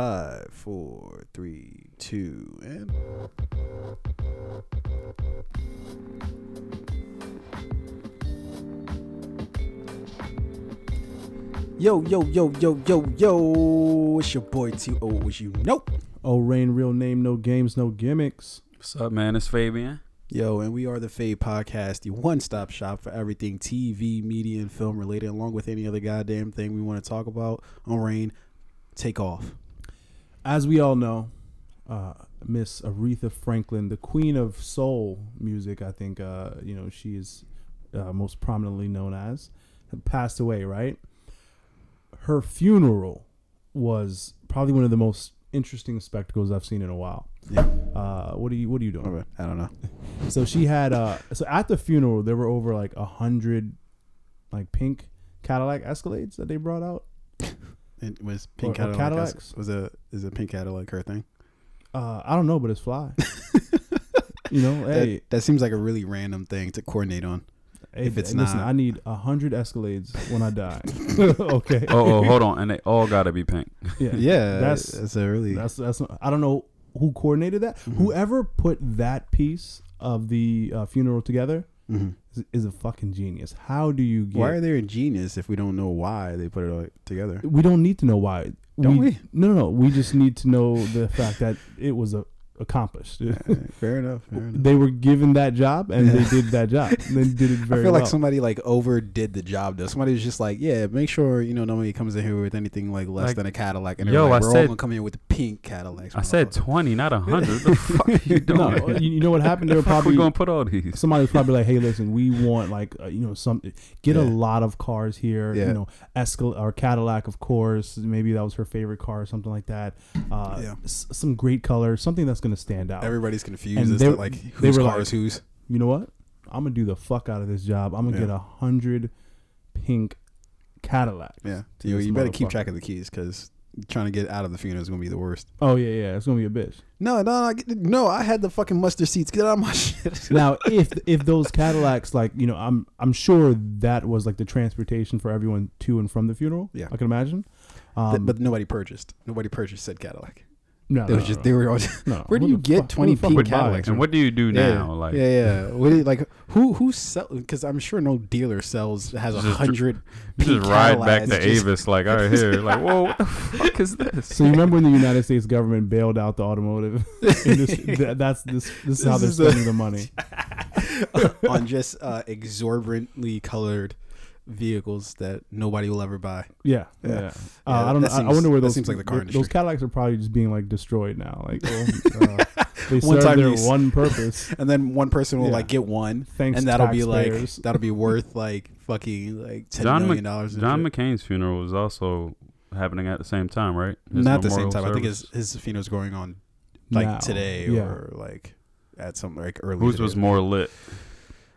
Five, four, three, two, and. Yo, yo, yo, yo, yo, yo. It's your boy T.O. As you know. Oh, Rain, real name, no games, no gimmicks. What's up, man? It's Fabian. Yo, and we are the Fade Podcast, the one stop shop for everything TV, media, and film related, along with any other goddamn thing we want to talk about on Rain. Take off. As we all know, uh, Miss Aretha Franklin, the queen of soul music, I think, uh, you know, she is uh, most prominently known as, passed away, right? Her funeral was probably one of the most interesting spectacles I've seen in a while. Yeah. Uh, what are you What are you doing? Right. I don't know. So she had uh so at the funeral there were over like a hundred like pink Cadillac Escalades that they brought out. It was Pink Or- or Cadillac. Cadillacs? Was a is a Pink Cadillac her thing? Uh I don't know, but it's fly. you know, That, hey, that seems like a really random thing to coordinate on. hey, if it's listen, not- I need a hundred Escalades when I die. okay. Oh, oh, hold on, and they all gotta be pink. yeah. Yeah, That's that's a really that's that's I don't know who coordinated that. Mhm. Whoever put that piece of the uh, funeral together Mhm. is, is a fucking genius. How do you get Why are they a genius if we don't know why they put it all together? we don't need to know why. Don't we? No, no, no. We just need to know the fact that it was a, accomplished. Fair enough. Fair enough. they were given that job and Yeah. they did that job. They did it very I very feel well. like somebody like overdid the job though. Somebody was just like, yeah, make sure you know nobody comes in here with anything like less Like, than a Cadillac. And yo, like, I we're all said- gonna come in with the pink Cadillacs. I said twenty, not a hundred. the fuck you doing? no, you, you know what happened? They were Fuck we probably gonna put all these. somebody was probably like, "Hey, listen, we want like uh, you know some get a lot of cars here. Yeah. You know, Escal or Cadillac, of course. Maybe that was her favorite car or something like that. Uh, Yeah. s- some great color, something that's gonna stand out. Everybody's confused And as they- to like whose were car like- is whose. you know what? I'm gonna do the fuck out of this job. I'm gonna Yeah. get a hundred pink Cadillac. Yeah, you, you better keep track of the keys because trying to get out of the funeral is gonna be the worst. Oh yeah, yeah. It's gonna be a bitch. No, no, no, no. I had the fucking mustard seats. Get out of my shit. now if if those cadillacs like you know i'm i'm sure that was like the transportation for everyone to and from the funeral Yeah. i can imagine um, but nobody purchased. Nobody purchased said Cadillac. No, They no, was just they were all. no. Where do you get fuck- who 20 the fuck pink Cadillacs? And what do you do yeah, now? Like, yeah, yeah. What do you, like who who sell? Because I'm sure no dealer sells has a hundred. you just ride back to just- Avis, like, all right, here, like, whoa, what the fuck is this? so you remember when the united states government bailed out the automotive industry That- that's this this is how This they're is the- spending the money on just uh, exorbitantly colored vehicles that nobody will ever buy. yeah Yeah. yeah, Yeah, Uh, i don't know that I- I wonder where those seems like the car those industry. cadillacs are probably just being like destroyed now like well, uh, they One serve time their use. one purpose And then one person will Yeah. like get one, thanks and that'll be like that'll be worth like fucking like ten John million dollars. and John shit. McCain's funeral was also happening at the same time, right? His Not the same memorial time. I think his service. his funeral's going on like Now. today yeah. or like at some like early. Whose was more lit?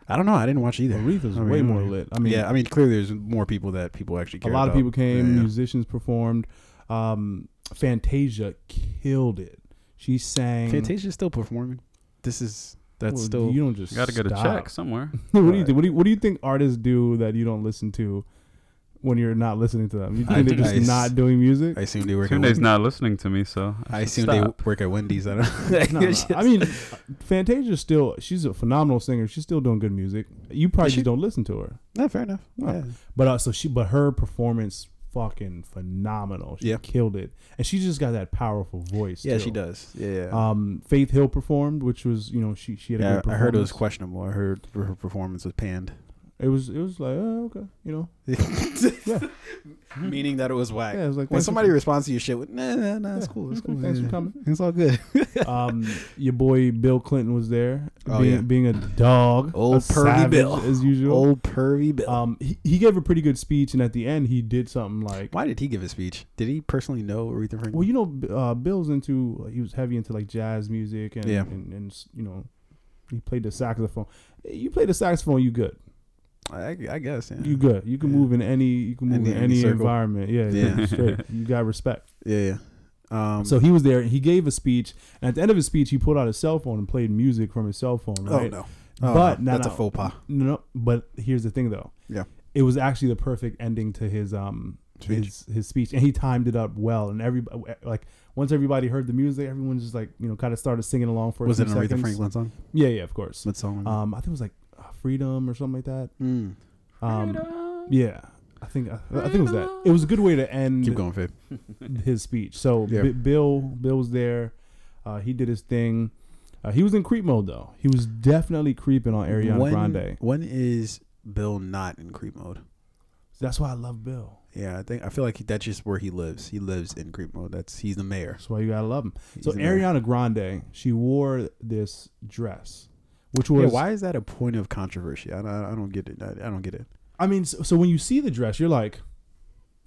I don't know. I didn't watch either. Aretha's I way mean, more lit. I mean, yeah, I mean clearly there's more people that people actually care a care lot of people came, Yeah, yeah. musicians performed. Um, Fantasia killed it. She sang. Fantasia's still performing. This is that's Well, still You don't just got to get a check somewhere. what do you Right. think? What do you, what do you think artists do that you don't listen to when you're not listening to them? You I think they're just I s- not doing music? I assume they work. at Tunde's Wendy's. not listening to me, so I should assume stop. they work at Wendy's. I don't. No, no. I mean, Fantasia's still she's a phenomenal singer. She's still doing good music. You probably she? just don't listen to her. no, fair enough. Oh. Yeah. But uh, so she, but her performance fucking phenomenal. She Yeah. killed it, and she just got that powerful voice. Yeah, too. she does. Yeah, yeah. Um, Faith Hill performed, which was you know she she had a yeah, good I heard it was questionable. I heard her performance was panned. It was it was like oh okay you know yeah Meaning that it was whack. yeah it was like When somebody for, responds to your shit with nah, nah, nah, it's Yeah. cool, it's Okay, cool. thanks for coming. It's all good. um your boy Bill Clinton was there Oh, being, yeah. being a dog Old a pervy savage Bill. as usual Old pervy Bill. um he, he gave a pretty good speech and at the end he did something like Why did he give a speech? Did he personally know Aretha Franklin? well you know uh, Bill's into he was heavy into like jazz music and Yeah. and, and you know he played the saxophone you play the saxophone you good I, I guess. Yeah. you good you can Yeah. move in any you can move Any- in any any environment yeah Yeah. straight you got respect yeah, yeah. Um, So he was there. and He gave a speech, and at the end of his speech, he pulled out his cell phone and played music from his cell phone. oh Right? no, Oh, but no. no, that's no, a faux pas. No, but here's the thing, though. Yeah. it was actually the perfect ending to his um Speech. his his speech, and he timed it up well. And every like once everybody heard the music, everyone just like you know kind of started singing along for. Was a it an Aretha. Franklin song? Yeah, yeah, of course. What song? Um, I think it was like Freedom or something like that. Mm. Um, yeah, I think I, I think it was that. It was a good way to end Keep going, Fabe. his speech. So Yeah. B- Bill Bill was there. Uh, he did his thing. Uh, he was in creep mode though. He was definitely creeping on Ariana when, Grande. When is Bill not in creep mode? That's why I love Bill. Yeah, I think I feel like that's just where he lives. He lives in creep mode. That's he's the mayor. That's why you gotta love him. He's So the mayor. Ariana Grande, she wore this dress, which Yeah, was why is that a point of controversy? I, I, I don't get it. I, I don't get it. I mean, so, so when you see the dress, you're like,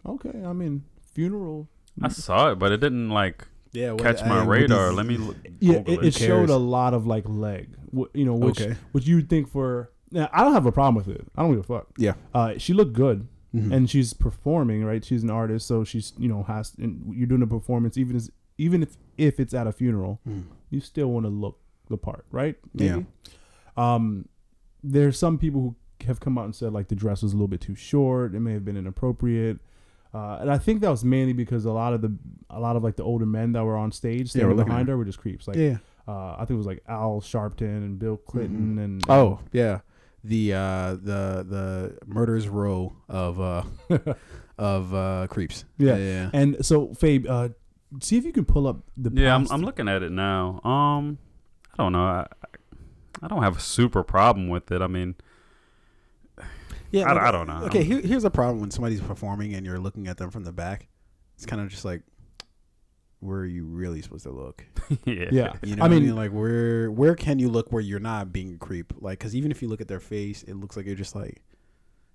okay, I mean, funeral. I saw it, but it didn't like Yeah, catch my radar. Let me look. Yeah, it, it. it showed a lot of like leg, wh- you know, which Okay. which you'd think for. Now, I don't have a problem with it. I don't give a fuck. Yeah. Uh, she looked good, Mhm. and she's performing, right? She's an artist, so she's you know has and you're doing a performance, even as even if if it's at a funeral, Mm. you still want to look the part, right? Yeah. Um, there's some people who have come out and said like the dress was a little bit too short. It may have been inappropriate. Uh, and I think that was mainly because a lot of the a lot of like the older men that were on stage Yeah, standing we're behind at her were just creeps. Like yeah. uh, I think it was like Al Sharpton and Bill Clinton and Oh yeah, the uh, the the murders row of uh, of uh, creeps. Yeah. yeah. and so Fabe, uh, see if you can pull up the Yeah, I'm, I'm looking at it now. Um, I don't know. I, I don't have a super problem with it. I mean, Yeah, I- like, I don't know. Okay, here, here's a problem when somebody's performing and you're looking at them from the back. It's kind of just like, where are you really supposed to look? yeah, yeah. You know, I mean- I mean, like where where can you look where you're not being a creep? Like, because even if you look at their face, it looks like you're just like,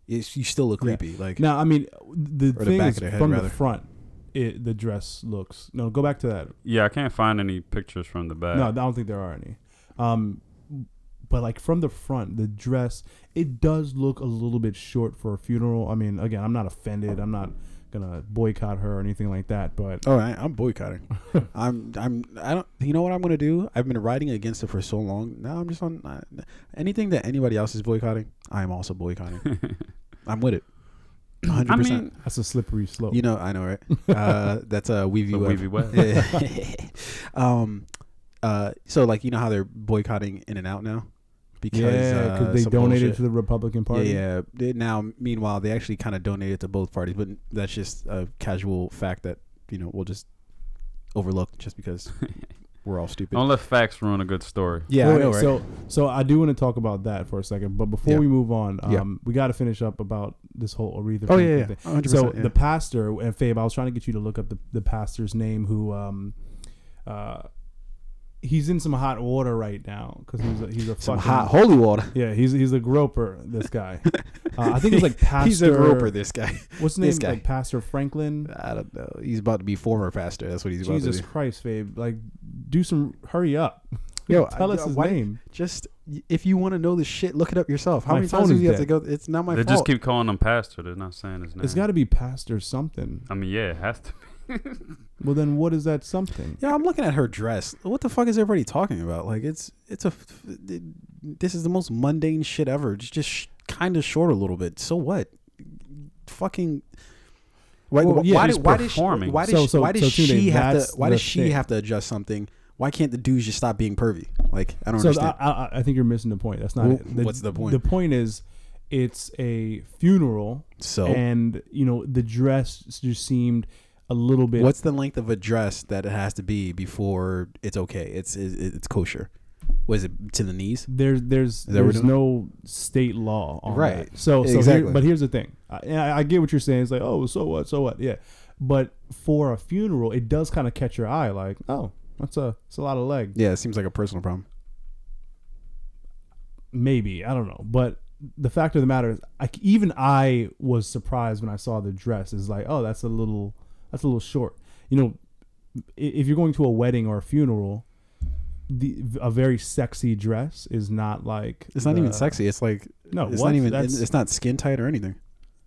it's, you still look Yeah. creepy. Like, Now, I mean, the Or the thing back is of head, from rather. the front, it the dress looks. No, go back to that. Yeah, I can't find any pictures from the back. No, I don't think there are any. Um, but like from the front, the dress it does look a little bit short for a funeral. I mean, again, I'm not offended. I'm not gonna boycott her or anything like that. But Oh, I, I'm boycotting. I'm, I'm, I don't. You know what I'm gonna do? I've been writing against it for so long. Now I'm just on uh, anything that anybody else is boycotting. I am also boycotting. I'm with it. 100. I percent mean, that's a slippery slope. You know, I know, right? Uh, that's a Weavy the Web. Weavy Web. um, uh, so like you know how they're boycotting In-N-Out now because yeah, uh, they donated bullshit. to the Republican Party. Yeah, yeah. They- now, meanwhile, they actually kind of donated to both parties, but that's just a casual fact that you know we'll just overlook just because we're all stupid. Don't let facts ruin a good story. yeah, Wait, I know, right? So, so I do want to talk about that for a second, but before Yeah. we move on, um, Yeah. we got to finish up about this whole Aretha. oh yeah, yeah, thing. 100%, So yeah. the pastor and Fabe, I was trying to get you to look up the, the pastor's name who um uh he's in some hot water right now because he's a, he's a some fucking, hot holy water. yeah he's he's a groper this guy uh, I think it's like pastor He's a groper. This guy. what's the name this guy. like Pastor Franklin I don't know. He's about to be former pastor. That's what he's about Jesus to do. Christ Fabe like do some hurry up Yo, tell I- us his why- name Just if you want to know the shit, look it up yourself. How My many times do is you have to go? It's not my fault. they fault. just keep calling him pastor. They're not saying his name. it's got to be Pastor something I mean, yeah, it has to. well then what is that something Yeah, I'm looking at her dress. What the fuck is everybody talking about? Like, it's it's a it, this is the most mundane shit ever. It's just sh- kind of short a little bit. So what? Fucking. Why, Well, yeah, why, did, why does she, why does So- she, so- why so she have to why does she thing. have to adjust something? Why can't the dudes just stop being pervy? Like I don't so understand. I, I, I think you're missing the point that's not Well, it. what's the point? the point is it's a funeral so and you know the dress just seemed a little bit what's the length of a dress that it has to be before it's okay? It's it's, it's kosher. Was it to the knees? there's there's there's no state law on Right. that. So so here- Exactly. but here's the thing. I, I, I get what you're saying. It's like oh so what so what yeah, but for a funeral it does kind of catch your eye. Like oh that's a it's a lot of leg. Yeah, it seems like a personal problem. Maybe I don't know, but the fact of the matter is, I, even I was surprised when I saw the dress. Is like, oh, that's a little, that's a little short. You know, if you're going to a wedding or a funeral, the a very sexy dress is not like It's not even sexy. It's like No, it's what? not even. That's- It's not skin tight or anything.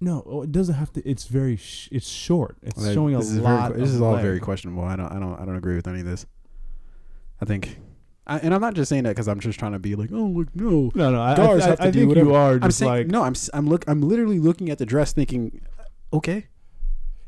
No, oh, it doesn't have to. It's very. Sh- it's short. It's Like, showing a lot. Very, this is all leg. very questionable. I don't. I don't. I don't agree with any of this. I think, I, and I'm not just saying that because I'm just trying to be like, oh look, no. No, no. I, I, I, have to I do think whatever. you are I'm just saying like no. I'm. I'm look. I'm literally looking at the dress, thinking, okay,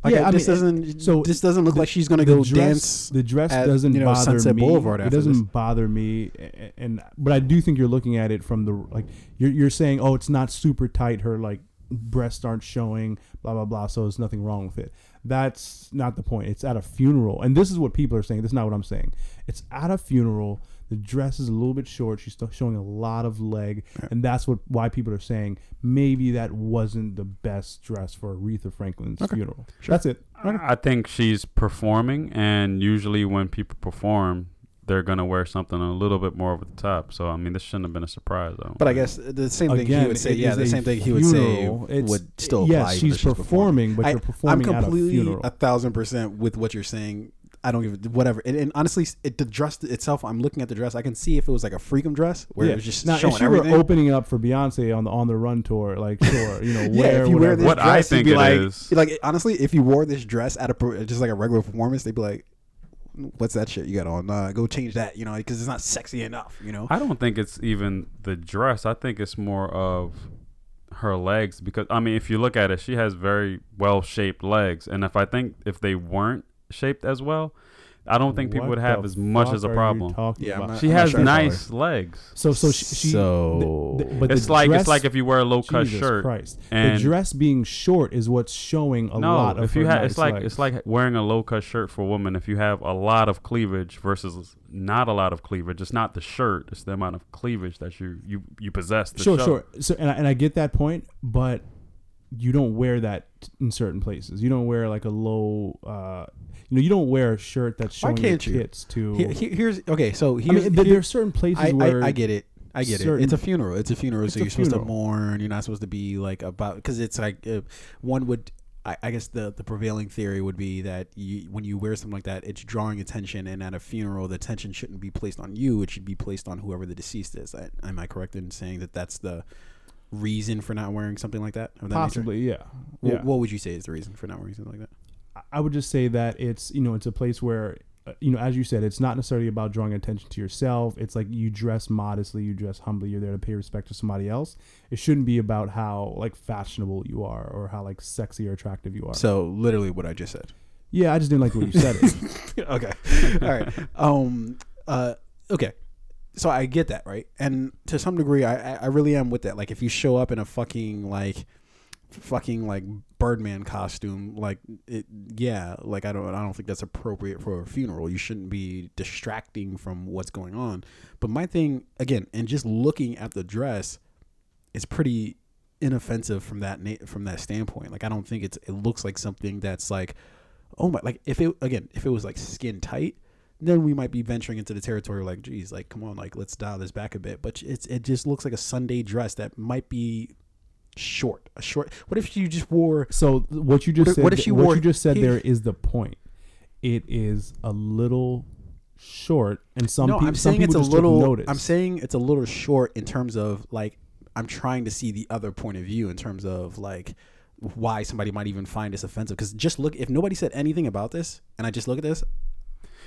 Like Yeah, I this mean, doesn't. so this doesn't look the- like she's gonna go dress, dance. The dress at, doesn't you know, bother Sunset me. Boulevard it doesn't this. bother me, a- and but I do think you're looking at it from the like you're you're saying, oh, it's not super tight. Her like breasts aren't showing, blah blah blah. So there's nothing wrong with it. That's not the point. It's at a funeral, and this is what people are saying. This is not what I'm saying. It's at a funeral. The dress is a little bit short. She's still showing a lot of leg, and that's what why people are saying maybe that wasn't the best dress for Aretha Franklin's funeral. That's it. I think she's performing, and usually when people perform, they're gonna wear something a little bit more over the top. So I mean, this shouldn't have been a surprise, though. But I guess the same thing he Again, would say. Yeah, the same thing he would say funeral. It's- would still apply. Yes, even though she's performing, but I- you're performing I'm at a completely funeral. a thousand percent with what you're saying. I don't give a whatever. And, and honestly, it, the dress itself, I'm looking at the dress. I can see if it was like a freakum dress where it was just now, showing if she everything. were opening up for Beyonce on the on the run tour, like sure, you know, yeah, wear if you wear whatever. this What I dress, you'd think be it like, is- like honestly, if you wore this dress at a just like a regular performance, they'd be like, "What's that shit you got on? Uh, go change that," you know, because it's not sexy enough, you know. I don't think it's even the dress. I think it's more of her legs because I mean, if you look at it, she has very well shaped legs, and if I think if they weren't shaped as well, I don't think people What would have as much fuck as a problem. Yeah, I'm not- She I'm has sure I follow nice legs. so so she, she So- the- the- but It's the like dress, it's like if you wear a low cut Jesus shirt. Christ. and- the dress being short is what's showing a no, lot of if you have, nice it's like legs. it's like wearing a low cut shirt for a woman. If you have a lot of cleavage versus not a lot of cleavage, it's not the shirt; it's the amount of cleavage that you you you possess. To sure, show. sure. So and I, and I get that point, but you don't wear that in certain places. You don't wear like a low, uh, you know, you don't wear a shirt that's showing your you? tits to. Here- here- here's okay. So I here's mean, there, here- there are certain places I, where I, I get it. I get it. certain- It's a funeral. It's a funeral, It's so a you're supposed to funeral. mourn. You're not supposed to be like about because it's like uh, one would. I, I guess the the prevailing theory would be that you, when you wear something like that, it's drawing attention, and at a funeral, the attention shouldn't be placed on you. It should be placed on whoever the deceased is. I, am I correct in saying that that's the reason for not wearing something like that? of that nature? possibly, yeah. Wh- yeah. What would you say is the reason for not wearing something like that? I would just say that it's you know it's a place where uh, you know as you said it's not necessarily about drawing attention to yourself. It's like you dress modestly, you dress humbly. You're there to pay respect to somebody else. It shouldn't be about how like fashionable you are or how like sexy or attractive you are. So literally, what I just said. yeah, I just didn't like the way you said it. okay. All right. Um. Uh. Okay. So I get that, right? And to some degree, I I- I really am with that. Like, if you show up in a fucking like, fucking like Birdman costume, like it, yeah, like I don't I don't think that's appropriate for a funeral. You shouldn't be distracting from what's going on. But my thing again, and just looking at the dress, it's pretty inoffensive from that na- from that standpoint. Like I don't think it's it looks like something that's like oh my like if it again if it was like skin tight then we might be venturing into the territory like geez like come on like let's dial this back a bit but it's it just looks like a sunday dress that might be short a short what if you just wore So what you just What said, what if she what wore- you just said he- there is the point. It is a little short, and some no people, i'm some saying it's a little notice. i'm saying it's a little short in terms of like i'm trying to see the other point of view in terms of like why somebody might even find this offensive because just look if nobody said anything about this and i just look at this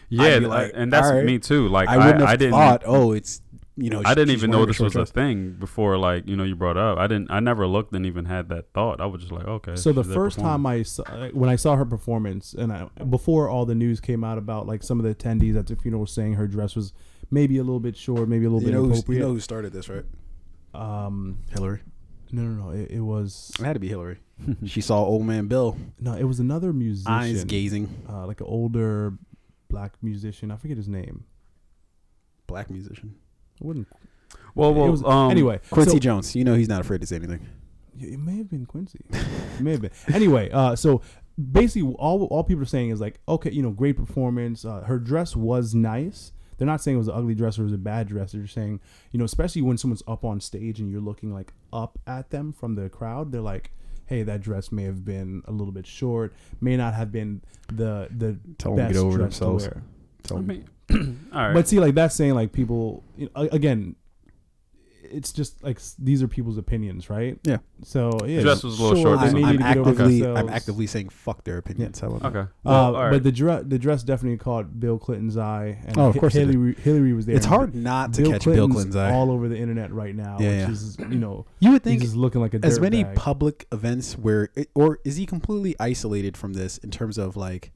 Yeah, I'd be th- like, and that's alright. me too. Like i I, wouldn't have I didn't. thought oh it's you know I didn't even know this short was a thing before. Like you know, you brought up. I didn't. I never looked and even had that thought. I was just like, okay. So the first time I saw, when I saw her performance, and I, before all the news came out about like some of the attendees at the funeral saying her dress was maybe a little bit short, maybe a little you bit know, inappropriate. you know who started this right um, hillary no, no, no, it, it was it had to be hillary she saw old man bill no, it was another musician, eyes gazing uh, like an older black musician. I forget his name. black musician I wouldn't. Well, well. was- um, anyway, quincy so- jones you know he's not afraid to say anything It may have been Quincy. it may have been. Anyway, uh, so basically, all all people are saying is like, okay, you know, great performance. Uh, her dress was nice. They're not saying it was an ugly dress or it was a bad dress. They're just saying, you know, especially when someone's up on stage and you're looking like up at them from the crowd, they're like, hey, that dress may have been a little bit short, may not have been the the Tell 'em to best get over dress to themselves. wear. Tell I mean, all right. But see, like that's saying like people, you know, again, it's just like these are people's opinions, right? Yeah. So yeah, Dress was a little sure, short they this may one. need I'm, to get over actively, I'm actively saying fuck their opinions. However, Okay. Uh, Well, all right. But the dress, the dress definitely caught Bill Clinton's eye, and Oh, of course it Hillary, Hillary was there. it's hard not to Bill catch Clinton's Bill Clinton's eye. all over the internet right now, Yeah, which yeah. is you know you would he's think just looking like a as many bag. public events where, it, or is he completely isolated from this in terms of like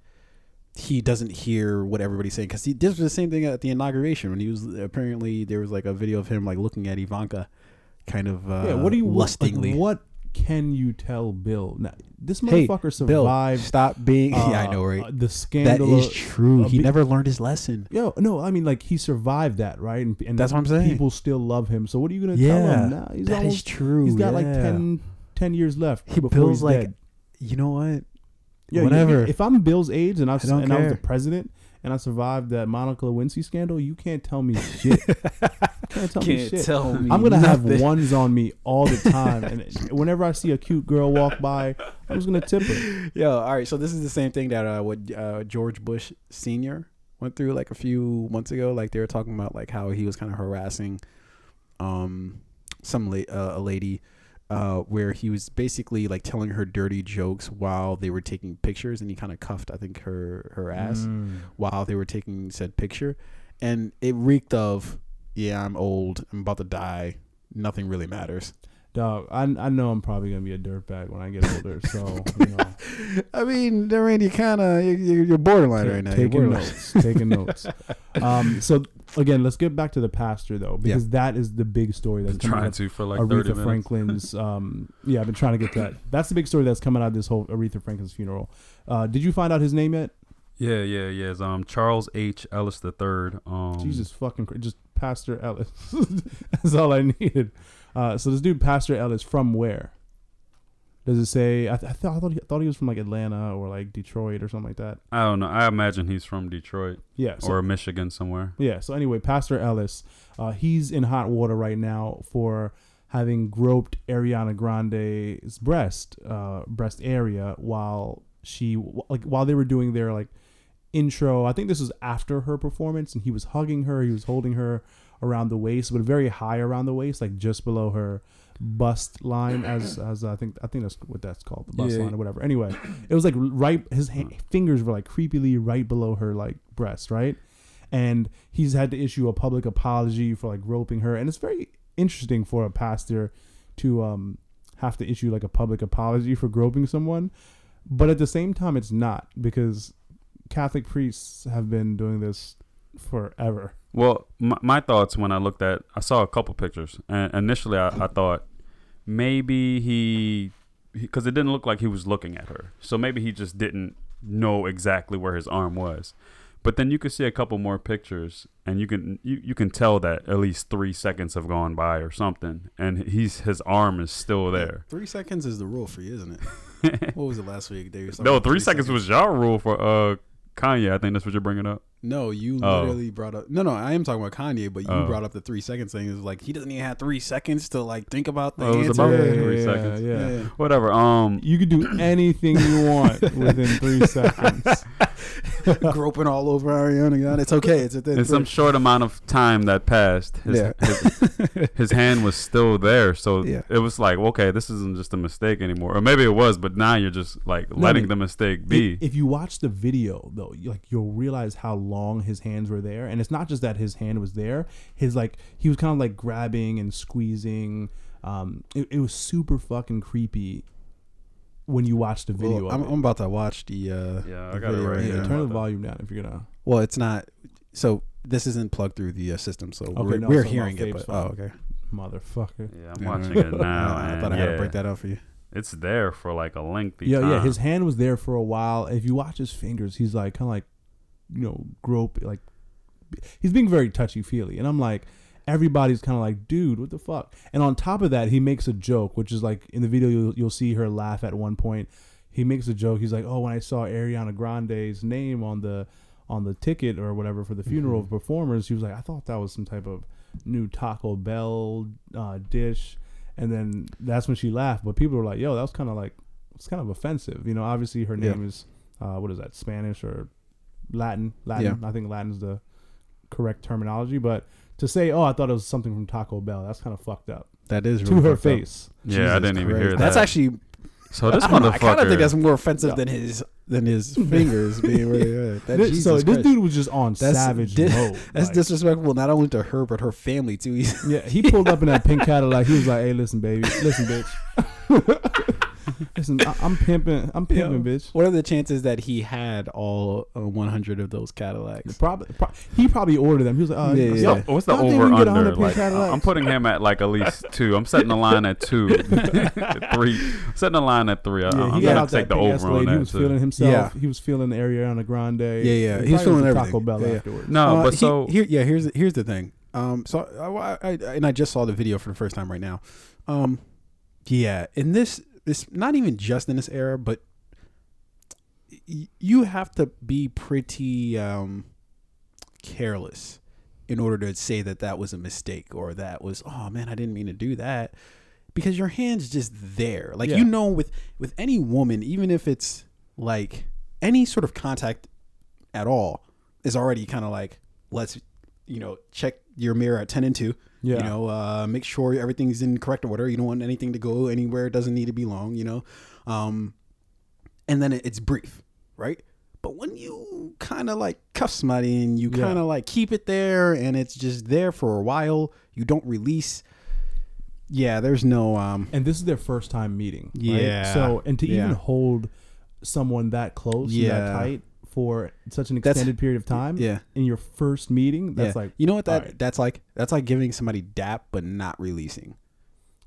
he doesn't hear what everybody's saying? Because this was the same thing at the inauguration when he was apparently there was like a video of him like looking at Ivanka, kind of uh, yeah, what do you like, lustingly. what can you tell Bill? Now, this Hey, motherfucker Bill, survived. stop being. yeah, I uh, know, uh, right? the that scandal. is true. uh, he be- never learned his lesson. Yo, no, I mean like he survived that, right? And, and That's what I'm saying. People still love him. So what are you gonna tell him now? He's that is almost, true. He's got like yeah. 10, 10 years left. He Bill's he's like, dead. you know what? Yeah, you- whatever. if I'm Bill's age and I, I don't and I was the president and I survived that Monica Lewinsky scandal, you can't tell me shit. can't tell me shit. tell me. I'm gonna have ones on me all the time, and whenever I see a cute girl walk by, I'm just gonna tip her. Yo, all right. So this is the same thing that uh, what uh, George Bush Senior went through like a few months ago. Like they were talking about like how he was kind of harassing, um, some la- uh, a lady, uh, where he was basically like telling her dirty jokes while they were taking pictures, and he kind of cuffed I think her her ass Mm. while they were taking said picture, and it reeked of yeah I'm old I'm about to die nothing really matters. Dog, I I know I'm probably gonna be a dirtbag when I get older. So you know, I mean, Darren, you kind of you're, you're borderline right now. You're taking notes, taking notes. Um, so again, let's get back to the pastor though, because that is the big story that's Been coming trying out to for like 30 Aretha. Franklin's. Um, yeah, I've been trying to get that. That's the big story that's coming out of this whole Aretha Franklin's funeral. Uh, did you find out his name yet? Yeah, yeah, yeah. It's, um, Charles H. Ellis the third. Um, Jesus fucking, just Pastor Ellis. That's all I needed. Uh, so this dude, Pastor Ellis, from where? Does it say? I, th- I, th- I thought he, I thought he was from like Atlanta or like Detroit or something like that. I don't know. I imagine he's from Detroit Yeah. So, or Michigan somewhere. yeah. So anyway, Pastor Ellis, uh, he's in hot water right now for having groped Ariana Grande's breast, uh, breast area while she like while they were doing their like intro. I think this was after her performance, and he was hugging her. He was holding her around the waist, but very high around the waist, like just below her bust line, as as I think I think that's what that's called, the bust Yeah. line or whatever. Anyway, it was like right. His ha- fingers were like creepily right below her like breast, right? And he's had to issue a public apology for like groping her, and it's very interesting for a pastor to um have to issue like a public apology for groping someone, but at the same time, it's not because Catholic priests have been doing this forever. Well, my, my thoughts when I looked at, I saw a couple pictures, and initially I, I thought maybe he, because it didn't look like he was looking at her, so maybe he just didn't know exactly where his arm was. But then you could see a couple more pictures, and you can you, you can tell that at least three seconds have gone by or something, and he's his arm is still there. Three seconds is the rule for you, isn't it? what was it last week? They no, about three seconds was your rule for uh Kanye. I think that's what you're bringing up. No, you Oh. literally brought up. No, no, I am talking about Kanye, but you Oh. brought up the three seconds thing. It was like he doesn't even have three seconds to like think about the Oh, it was answer. about yeah, three yeah, seconds. Yeah. Yeah. Whatever. Um, You could do anything you want within three seconds. Groping all over Ariana Grande. It's okay. It's a thing. in some short amount of time that passed, his, Yeah. his, his hand was still there. So Yeah. it was like, okay, this isn't just a mistake anymore. Or maybe it was, but now you're just like letting mean, the mistake If, be. if you watch the video though, you, like you'll realize how long his hands were there, and it's not just that his hand was there. His like he was kind of like grabbing and squeezing. Um, it, it was super fucking creepy when you watch the video. Well, I'm, of I'm about to watch the. Uh, Yeah, the I got it video right it. here. Yeah, now. turn the About that. volume down if you're gonna. Well, it's not. So this isn't plugged through the uh, system, so we're, no, we're so hearing it. But, oh, okay. Motherfucker. yeah, I'm watching it now. I thought I had to break that out for you. It's there for like a lengthy Yeah, time. yeah. His hand was there for a while. If you watch his fingers, he's like kind of like, you know, grope like. He's being very touchy feely, and I'm like, everybody's kind of like, dude, what the fuck? And on top of that, he makes a joke, which is like in the video you'll, you'll see her laugh at one point. He makes a joke. He's like, oh, when I saw Ariana Grande's name on the on the ticket or whatever for the funeral Mhm. of performers, he was like, I thought that was some type of new Taco Bell uh, dish. And then that's when she laughed. But people were like, yo, that was kind of like, it's kind of offensive. You know, obviously her Yeah. name is, uh, what is that, Spanish or Latin? Latin. I think Latin's the correct terminology, but to say, "Oh, I thought it was something from Taco Bell," that's kind of fucked up That is to really her fucked up. face. Yeah, I Jesus didn't even Christ. hear that. That's actually. so this I, don't know, I kind of think that's more offensive Yeah. than his than his fingers being. Really, that, This- Jesus so this Christ. dude was just on That's savage di- mode. That's like- disrespectful not only to her but her family too. He's, Yeah, he pulled up in that pink Cadillac. He was like, "Hey, listen, baby, listen, bitch, listen, I- I'm pimping, I'm pimping, bitch." what are the chances that he had all uh, 100 of those Cadillacs? Probably, pro- he probably ordered them. He was like, "Oh, Yeah, yeah, yeah. What's the over under? Like, I'm putting him at like at least two. I'm setting the line at two, three. I'm setting the line at three. I, Yeah, I'm he got gonna take the pink over on that He was too. feeling himself. Yeah. He was feeling Yeah, Ariana Grande. yeah. He He was probably feeling went everything. Taco Bell Yeah, yeah. afterwards. no, Uh, but he- so here, yeah. Here's here's the thing. Um, so I, I, I and I just saw the video for the first time right now. Um, yeah, in this this not even just in this era, but y- you have to be pretty um careless in order to say that that was a mistake or that was oh man I didn't mean to do that. Because your hands just there. Like Yeah. you know with with any woman even if it's like any sort of contact at all is already kind of like let's you know check your mirror at 10 and 2 Yeah. you know uh, make sure everything's in correct order you don't want anything to go anywhere it doesn't need to be long you know um, and then it, it's brief right but when you kind of like cuff somebody and you kind of like keep it there and it's just there for a while you don't release yeah there's no um and this is their first time meeting. right? Yeah. So and to Yeah. even hold someone that close, and Yeah. that tight for such an That's- extended period of time, yeah in your first meeting, that's yeah. like you know what that alright. that's like that's like giving somebody dap but not releasing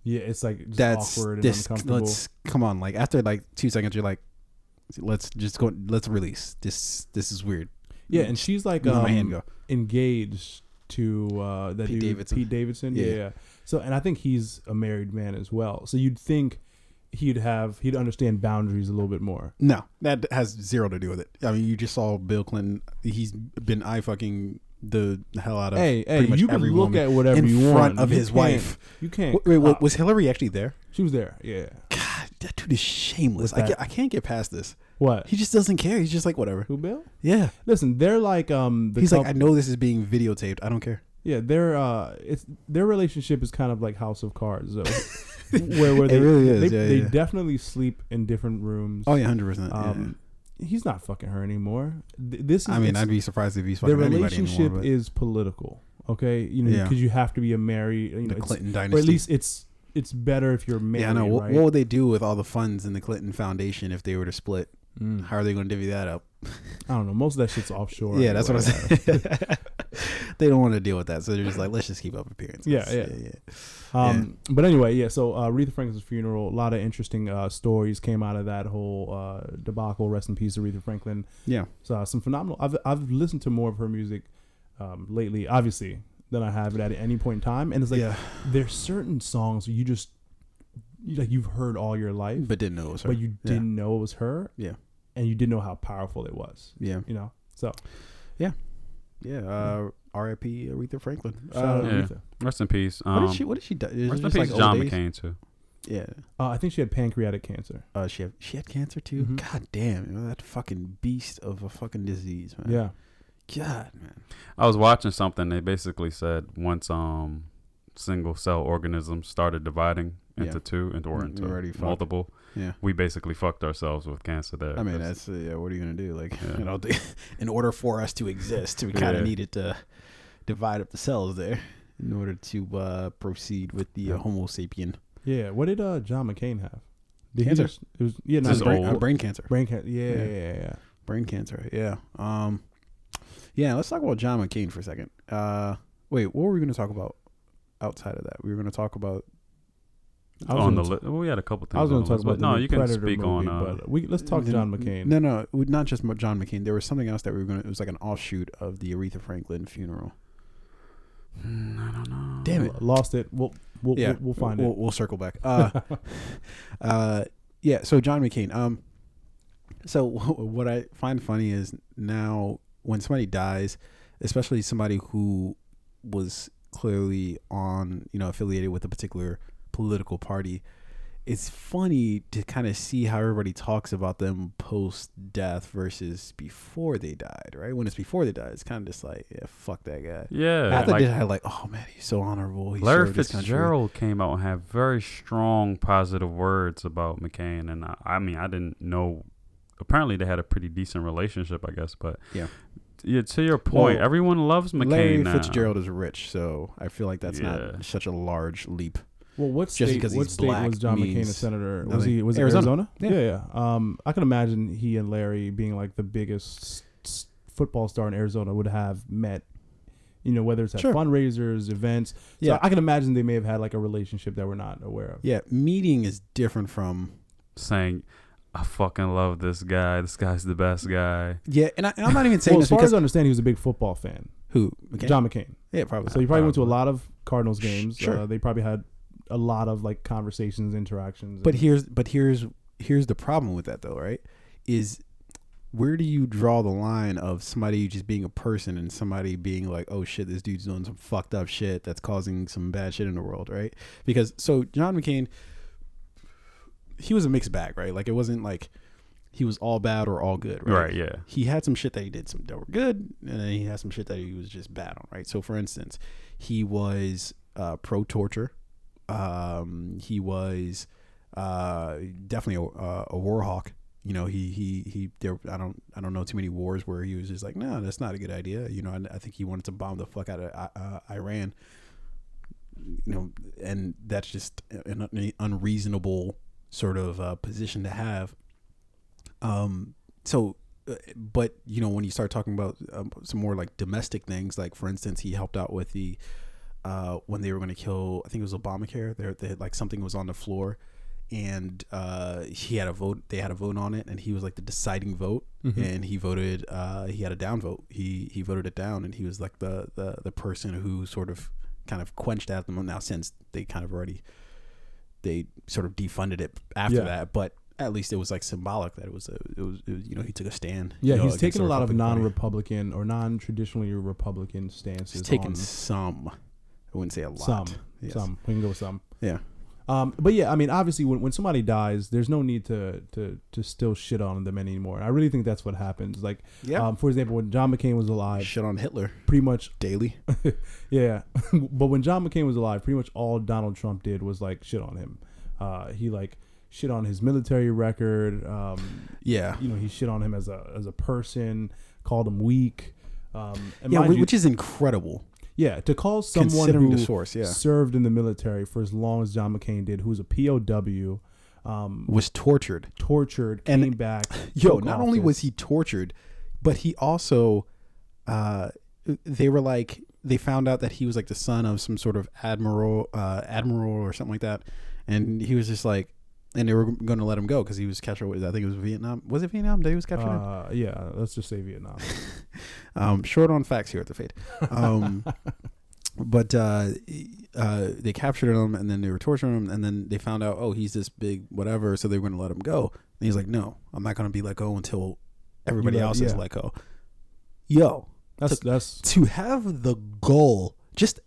yeah, it's like just that's awkward and this uncomfortable. let's come on like after like two seconds you're like let's just go let's release this this is weird Yeah, and she's like Let um, my hand go. engaged to uh, that Pete dude, Davidson. Pete Davidson. Yeah. Yeah. yeah. So, and I think he's a married man as well. So you'd think he'd have he'd understand boundaries a little bit more. No, that has zero to do with it. I mean, you just saw Bill Clinton. He's been eye fucking the hell out of Hey, pretty hey, much you can look at whatever in you front of You his wife. You can't. Wait, wait, was Hillary actually there? she was there? Yeah. God, that dude is shameless. I, I can't get past this. What? He just doesn't care. He's just like whatever. Who Bill? Yeah. Listen, they're like um. The He's like, I know this is being videotaped. I don't care. Yeah, their uh, it's their relationship is kind of like House of Cards, though, where where It they really is, they, yeah, they yeah. definitely sleep in different rooms. Oh yeah, hundred percent. Um, he's not fucking her anymore. Th- This is I mean, I'd be surprised if he's fucking anybody relationship anymore. But is political. Okay, you know, Yeah. because you have to be a married. You know, the Clinton or dynasty. at least it's it's better if you're married. yeah, I know. What, what would they do with all the funds in the Clinton Foundation if they were to split? Mm, How are they going to divvy that up? I don't know. Most of that shit's offshore. yeah, that's what I'm saying. they don't want to deal with that, so they're just like, let's just keep up appearances. Yeah, yeah. yeah. Um, But anyway, yeah. So uh, Aretha Franklin's funeral, a lot of interesting uh, stories came out of that whole uh, debacle. Rest in peace, Aretha Franklin. Yeah. So uh, some phenomenal. I've I've listened to more of her music um, lately, obviously, than I have at any point in time. And it's like yeah, there's certain songs you just like you've heard all your life, but didn't know it was her. but you didn't know it was her, Yeah, and you didn't know how powerful it was. yeah, You know. So yeah. Yeah. Uh, R.I.P. Aretha Franklin. Uh, to Yeah. Aretha. Rest in peace. what Um, did she? What did she do? Is rest in peace, like John days? McCain too. Yeah. Uh, I think she had pancreatic cancer. Uh, she had she had cancer too. Mhm. God damn, you that fucking beast of a fucking disease, man. Yeah. God, man. I was watching something. They basically said once um single cell organisms started dividing into Yeah. two into or Mm, into you're already fucked. multiple, Yeah. we basically fucked ourselves with cancer there. I mean, that's uh, yeah. What are you gonna do? Like, Yeah. you know, the, in order for us to exist, we kind of Yeah. needed to divide up the cells there in order to uh, proceed with the uh, Yeah. Homo sapien. Yeah. What did uh, John McCain have? Did Cancer. Just, it was yeah. No, brain, old. uh, brain cancer. brain cancer. Yeah, Yeah. yeah, yeah, yeah. Brain cancer. Yeah. Um. Yeah. Let's talk about John McCain for a second. Uh. Wait. What were we going to talk about outside of that? We were going to talk about. I was on the gonna li- well, we had a couple things. I was going to the talk list, about but the no, you can Predator speak on. Uh, we let's talk John McCain. No, no, not just John McCain. There was something else that we were going to. It was like an offshoot of the Aretha Franklin funeral. hmm, I don't know. Damn it. Lost it. We'll we'll, yeah, we'll, we'll find we'll, it. We'll circle back. Uh, uh, yeah. So John McCain. Um, so what I find funny is now when somebody dies, especially somebody who was clearly on, you know, affiliated with a particular political party, it's funny to kind of see how everybody talks about them post death versus before they died, right? When it's before they died, it's kind of just like, yeah, fuck that guy. Yeah, After like they died, like, oh man, he's so honorable. He Larry. Fitzgerald came out and had very strong positive words about McCain, and I, I mean, I didn't know. Apparently, they had a pretty decent relationship, I guess. But Yeah. yeah. To your point, Well, everyone loves McCain Larry now. Fitzgerald is rich, so I feel like that's Yeah. not such a large leap. Well, what Just state? because What he's state black was John McCain a means senator? Was nothing. he? Was it Arizona. Arizona? Yeah. yeah, yeah. Um, I can imagine he and Larry being like the biggest s- s- football star in Arizona would have met. You know, whether it's at Sure. fundraisers, events. So Yeah. I can imagine they may have had like a relationship that we're not aware of. Yeah, meeting is different from saying, "I fucking love this guy. This guy's the best guy." yeah, and, I, and I'm not even saying Well, this as far because as I understand, he was a big football fan. who McCain? John McCain. yeah, probably. So he probably went to a lot of Cardinals games. Sure. Uh, they probably had a lot of like conversations, interactions. But and- here's but here's here's the problem with that though, right? Is where do you draw the line of somebody just being a person and somebody being like, oh shit, this dude's doing some fucked up shit that's causing some bad shit in the world, right? Because so John McCain, he was a mixed bag, right? Like it wasn't like he was all bad or all good, right? Right? Yeah. he had some shit that he did some that were good, and then he had some shit that he was just bad on, right? So, for instance, he was uh, pro torture. Um, he was uh, definitely a, uh, a war hawk. You know, he he he. There, I don't I don't know too many wars where he was just like, no, that's not a good idea. You know, I, I think he wanted to bomb the fuck out of uh, Iran. You know, and that's just an un- unreasonable sort of uh, position to have. Um, so, uh, but you know, when you start talking about um, some more like domestic things, like for instance, he helped out with the uh, when they were going to kill, I think it was Obamacare. There, they had, like something was on the floor, and uh, he had a vote. They had a vote on it, and he was like the deciding vote, and he voted. Uh, he had a down vote. He he voted it down, and he was like the the the person who sort of kind of quenched at them. Now, since they kind of already they sort of defunded it after Yeah. that, but at least it was like symbolic that it was a it was, it was you know he took a stand. yeah, you know, he's taken a lot of Republican Party. non-Republican or non-traditionally Republican stances. He's taken on some. I wouldn't say a lot. some, Yes. some. We can go with some. Yeah. Um, but yeah, I mean, obviously, when, when somebody dies, there's no need to, to to still shit on them anymore. I really think that's what happens. Like, Yeah. um, for example, when John McCain was alive, Shit on Hitler pretty much, daily. yeah. but when John McCain was alive, pretty much all Donald Trump did was like shit on him. Uh, he like shit on his military record. Um, Yeah. you know, he shit on him as a as a person, called him weak. Um, and Yeah, mind whi- you- which is incredible. Yeah, to call someone who source, yeah. served in the military for as long as John McCain did, who's a POW, um, Was tortured. tortured, And- came back. Yo, not only was he tortured, but he also uh they were like they found out that he was like the son of some sort of admiral uh admiral or something like that. And he was just like and they were going to let him go because he was captured. I think it was Vietnam. Was it Vietnam that he was captured? uh, yeah, let's just say Vietnam. Um, short on facts here at the Fade. Um, but uh, uh, they captured him and then they were torturing him and then they found out, oh, he's this big whatever, so they were going to let him go. And he's like, no, I'm not going to be let go until everybody let- else is let go. Yo, That's To- that's to have the goal, just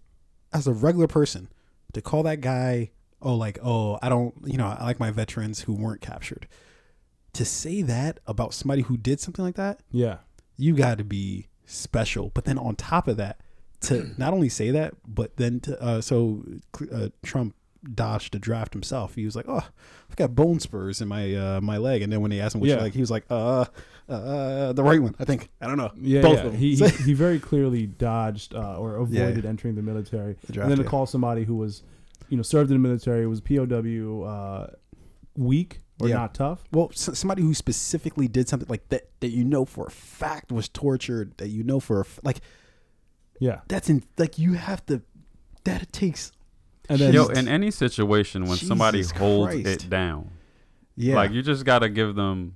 as a regular person, to call that guy, oh, like, oh, I don't, you know, I like my veterans who weren't captured. To say that about somebody who did something like that, yeah. you got to be special. But then on top of that, to not only say that, but then to uh, so uh, Trump dodged the draft himself. He was like, "Oh, I've got bone spurs in my uh, my leg," and then when they asked him, "Which Yeah. leg?" he was like, "Uh, uh, the right one, I think. I don't know. Yeah, Both yeah. of them." He, he he very clearly dodged uh, or avoided entering the military, The draft, and then to yeah. call somebody who was, you know, served in the military, was POW, uh, weak or Yeah. not tough. well, s- somebody who specifically did something like that that you know for a fact was tortured, that you know for a f- like Yeah, that's in like you have to. That it takes and then Yo, in any situation when somebody holds Christ. it down, yeah, like you just gotta give them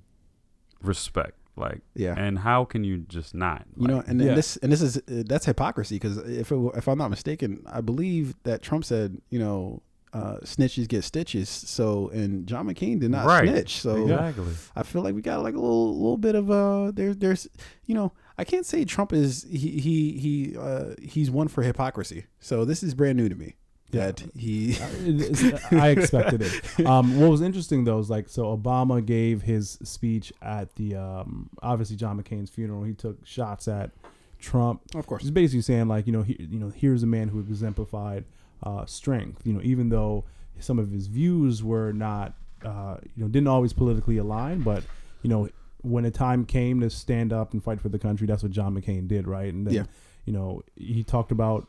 respect. Like, yeah. and how can you just not? You know, and, Yeah. and this and this is uh, that's hypocrisy because if it, if I'm not mistaken, I believe that Trump said, you know, uh, snitches get stitches. So and John McCain did not Right. snitch. So exactly. I feel like we got like a little little bit of uh there there's you know I can't say Trump is he he he uh he's one for hypocrisy. So this is brand new to me. That he. Uh, I expected it. Um, what was interesting though is like so Obama gave his speech at the um, obviously John McCain's funeral. He took shots at Trump, Of course. He's basically saying like you know he, you know here's a man who exemplified uh, strength. You know even though some of his views were not uh, you know didn't always politically align, but you know when a time came to stand up and fight for the country, that's what John McCain did, right? And then Yeah. you know he talked about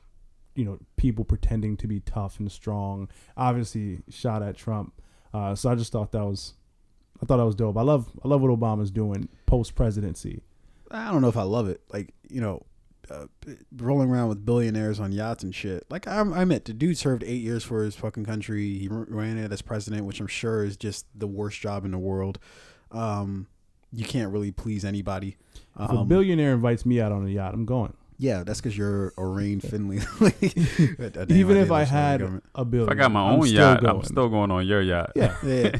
you know people pretending to be tough and strong. Obviously shot at Trump. Uh, so I just thought that was I thought that was dope. I love I love what Obama's doing post presidency. I don't know if I love it. Like you know, uh, rolling around with billionaires on yachts and shit. Like I, I admit, the dude served eight years for his fucking country. He ran it as president, which I'm sure is just the worst job in the world. Um, you can't really please anybody. If a Um, billionaire invites me out on a yacht, I'm going. Yeah, that's because you're Orain Finley. Like, Even if I had government. a billion, If I got my I'm own still yacht, going. I'm still going on your yacht. yeah. Yeah,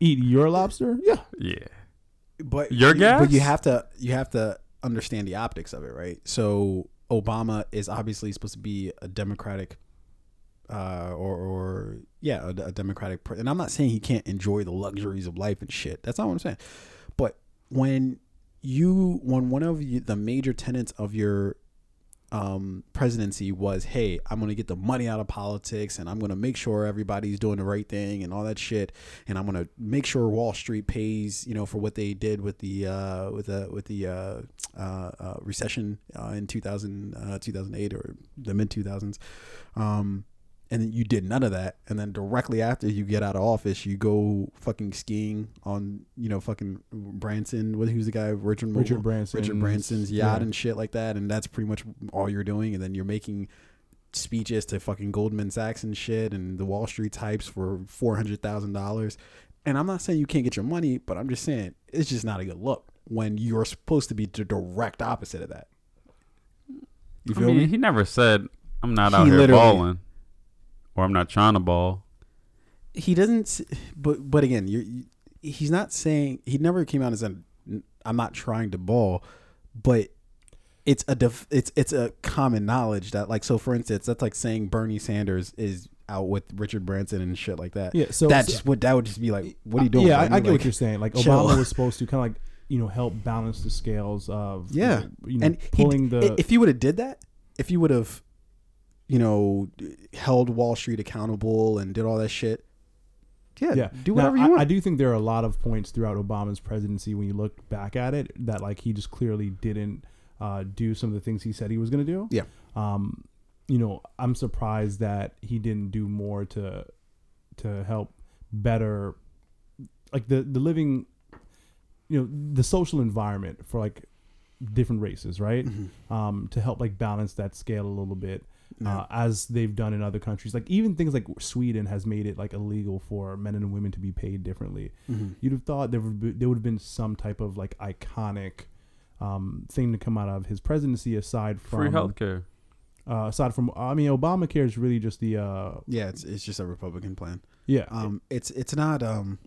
Eat your lobster? Yeah. Yeah. but Your gas. But you have to you have to understand the optics of it, right? So Obama is obviously supposed to be a democratic, uh, or or yeah, a, a democratic. Pre- and I'm not saying he can't enjoy the luxuries of life and shit. That's not what I'm saying. But when you when one of you, the major tenets of your um, presidency was, hey, I'm gonna get the money out of politics, and I'm gonna make sure everybody's doing the right thing, and all that shit, and I'm gonna make sure Wall Street pays, you know, for what they did with the uh, with the with the uh, uh, uh, recession uh, in 2000 uh, 2008 or the mid 2000s. Um, and then you did none of that, and then directly after you get out of office, you go fucking skiing on, you know, fucking Branson. What who's the guy? Richard Mogul? Richard Branson. Richard Branson's yacht Yeah. and shit like that, and that's pretty much all you're doing. And then you're making speeches to fucking Goldman Sachs and shit, and the Wall Street types for four hundred thousand dollars. And I'm not saying you can't get your money, but I'm just saying it's just not a good look when you're supposed to be the direct opposite of that. You I mean, me? he never said I'm not He out here balling, or I'm not trying to ball. he doesn't but but again you're, you he's not saying he never came out and said i'm not trying to ball but it's a def, it's it's a common knowledge that like so for instance that's like saying bernie sanders is out with richard branson and shit like that Yeah. So that's so- just what that would just be like what are you doing Yeah, I, I get Like, what you're saying. Like chill. Obama was supposed to kind of like you know help balance the scales of Yeah. you know, and he, pulling the if you would have did that if you would have you know held wall street accountable and did all that shit yeah, yeah do Now, whatever you want I do think there are a lot of points throughout Obama's presidency when you look back at it that like he just clearly didn't uh, do some of the things he said he was going to do. Yeah. Um, you know, I'm surprised that he didn't do more to to help better like the the living you know the social environment for like different races right Mhm. um to help like balance that scale a little bit Yeah. uh, as they've done in other countries like even things like sweden has made it like illegal for men and women to be paid differently Mhm. you'd have thought there would be, there would have been some type of like iconic um, thing to come out of his presidency aside from Free healthcare. uh, aside from I mean Obamacare is really just the uh, yeah it's, it's just a republican plan yeah um it's it's not um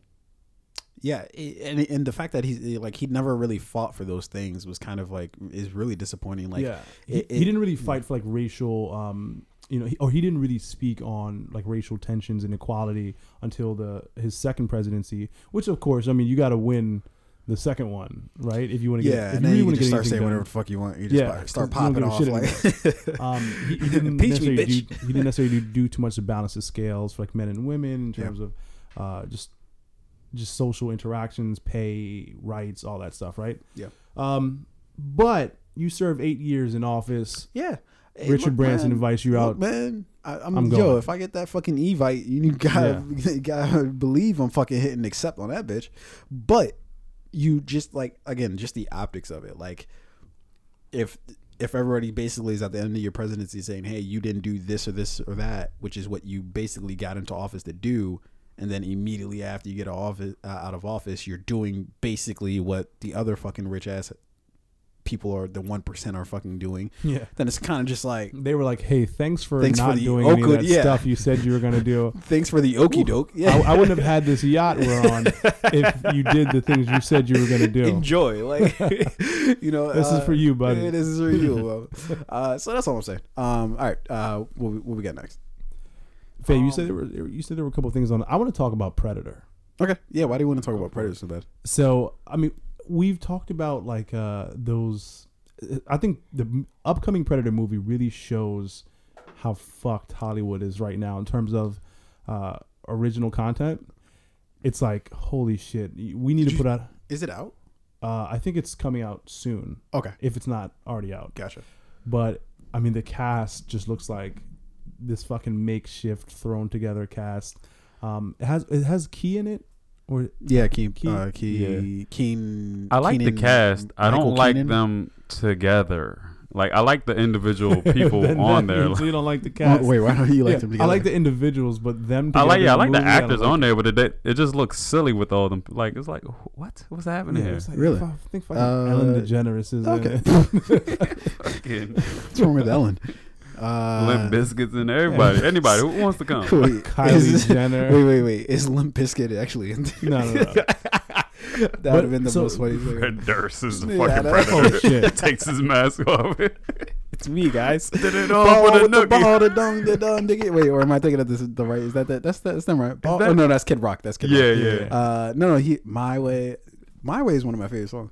yeah and and the fact that he's like he never really fought for those things was kind of like is really disappointing like yeah he, it- he didn't really fight for like racial um you know he, or he didn't really speak on like racial tensions and equality until the his second presidency which of course I mean you got to win the second one right? If you want to get yeah if and then you, wanna can just start saying done. whatever the fuck you want. You just Yeah, start- start 'cause you popping off give a shit like um, he, he didn't me, necessarily do, he didn't necessarily do, do too much to balance the scales for like men and women in Yeah. terms of uh, just just social interactions, pay, rights, all that stuff, right? Yeah. Um, but you serve eight years in office. yeah Hey, Richard look, Branson man, invites you look, out. man I, I'm, I'm yo going. if I get that fucking evite you gotta you gotta believe I'm fucking hitting accept on that bitch but you just like again just the optics of it like if if everybody basically is at the end of your presidency saying hey you didn't do this or this or that which is what you basically got into office to do and then immediately after you get office, uh, out of office you're doing basically what the other fucking rich ass people are the 1% are fucking doing Yeah. then it's kind of just like They were like, "Hey, thanks for Thanks not the doing any of that yeah. stuff you said you were going to do." thanks for the okey doke yeah I, I wouldn't have had this yacht we're on if you did the things you said you were going to do. enjoy like you know This is uh, for you, buddy. this is for you uh, so that's all i'm saying um all right uh what we, what we got next Faye, you Um, said there were you said there were a couple things on. I want to talk about Predator. Okay. Yeah. Why do you want to talk about Predator so bad? So I mean, we've talked about like uh those. I think the upcoming Predator movie really shows how fucked Hollywood is right now in terms of uh original content. It's like holy shit. We need Did to you- put out. Is it out? Uh, I think it's coming out soon Okay. if it's not already out. Gotcha. But I mean, the cast just looks like this fucking makeshift thrown together cast. Um, it has it has Key in it, or Yeah. Keen. Keen- Uh, Keen. Keen. I like the cast. I Michael don't like Keenan. them together. Like I like the individual people Then on that there. So you don't like the cast. wait. Why don't you like Yeah, them I like the individuals, but them. I like yeah, I like the movie, I don't actors like on there, but it it just looks silly with all them. Like it's like what what's happening Yeah, here? it's like, Really? I think fucking Uh, Ellen DeGeneres is okay. in it. Fucking What's wrong with Ellen? Uh, Limp Bizkits and everybody, anybody who wants to come. Wait, Kylie is- Jenner. Wait, wait, wait. Is Limp Bizkit actually in? No, no, no. that would have been the so- most funny thing. Fred Durst is the Yeah, fucking know. predator. Oh, shit. Takes his mask off. It's me, guys. Did it Ball all for the with the ball, the dong, the dong, diggy. Wait, or am I thinking of this? The right? Is that that? That's that's them, right? Ball, that- oh no, that's Kid Rock. That's Kid Yeah, Rock. Yeah, yeah. Uh, no, no. He, my way, my way is one of my favorite songs.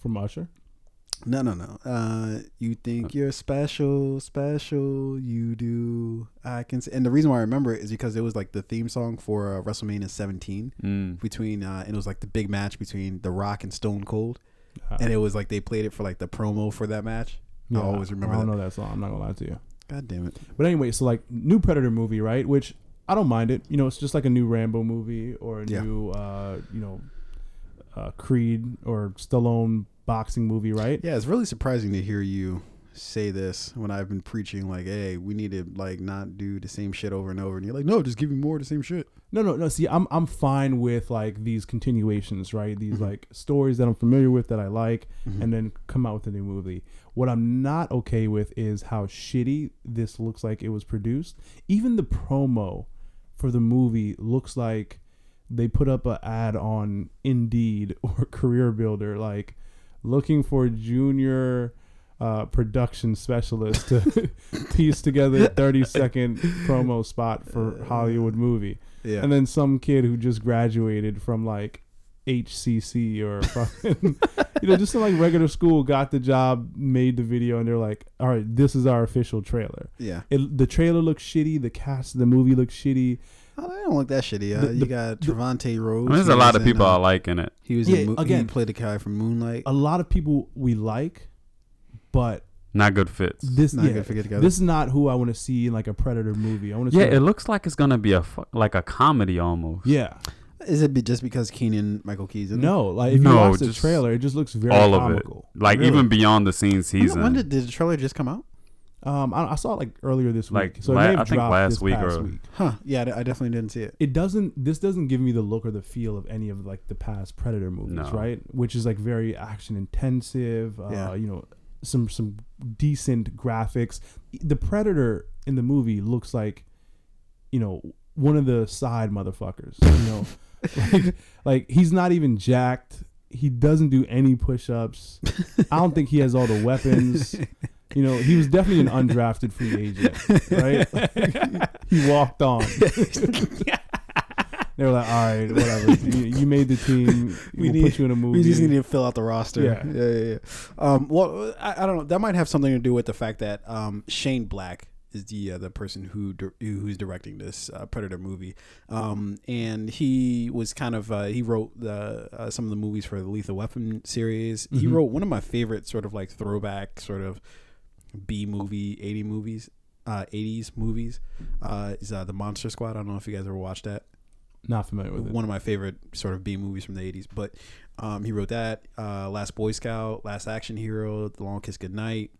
From Usher. No, no, no. Uh, you think you're special, special. You do. I can. Say, and the reason why I remember it is because it was like the theme song for uh, WrestleMania 17 Mm. between, uh, and it was like the big match between The Rock and Stone Cold, Uh, and it was like they played it for like the promo for that match. I always remember I don't that. know that song. I'm not gonna lie to you. God damn it. But anyway, so like new Predator movie, right? Which I don't mind it. You know, it's just like a new Rambo movie or a Yeah. new, uh, you know, uh, Creed or Stallone boxing movie, right? Yeah, it's really surprising to hear you say this when I've been preaching like, "Hey, we need to like not do the same shit over and over," and you're like, "No, just give me more of the same shit." No, no, no. See, I'm I'm fine with like these continuations, right? These Mhm. like stories that I'm familiar with that I like, Mhm. and then come out with a new movie. What I'm not okay with is how shitty this looks like it was produced. Even the promo for the movie looks like they put up an ad on Indeed or Career Builder, like looking for junior uh, production specialist to piece together a 30 second promo spot for Hollywood movie Yeah, and then some kid who just graduated from like HCC or fucking, you know, just some like regular school got the job, made the video, and they're like, "All right, this is our official trailer." yeah. It, the trailer looks shitty. The cast of the movie looks shitty. Oh, I don't look that shitty. Uh, The- you the- got the- Trevante Rhodes. I mean, there's He a lot was of people in, I uh, like in it. He was Yeah, in. Mo- again- he played the guy from Moonlight. A lot of people we like, but Not good fits. this Not yeah, good to get together. this is not who I want to see in like a Predator movie. I want to Yeah, see. it looks like it's gonna be a fu- like a comedy almost. yeah, Is it be just because Keenan Michael Keys? In it? no, like if No, you watch the just trailer, it just looks very all of it. comical. Like Really? even beyond the scenes When, he's when did, did the trailer just come out? Um, I, I saw it like earlier this Like, week, so it la- may have I think dropped last this week past or- week. Huh? Yeah, I, I definitely didn't see it. it doesn't this doesn't give me the look or the feel of any of like the past predator movies No. right which is like very action intensive uh Yeah. you know some some decent graphics the predator in the movie looks like you know one of the side motherfuckers you know like like he's not even jacked he doesn't do any push-ups i don't think he has all the weapons you know he was definitely an undrafted free agent right he walked on they were like, all right, whatever. you, you made the team. We we'll need- put you in a movie. We just need to fill out the roster. Yeah. yeah, yeah. yeah. Um, well, I, I don't know. That might have something to do with the fact that um, Shane Black is the uh, the person who dir- who's directing this uh, Predator movie, um, and he was kind of uh, he wrote the uh, some of the movies for the Lethal Weapon series. He Mhm. wrote one of my favorite sort of like throwback sort of B movie eighty movies. Uh, 80s movies uh, is uh, the Monster Squad. I don't know if you guys ever watched that Not familiar with it. one of my favorite sort of B movies from the 80s. But um, he wrote that, uh, Last Boy Scout, Last Action Hero, The Long Kiss Goodnight.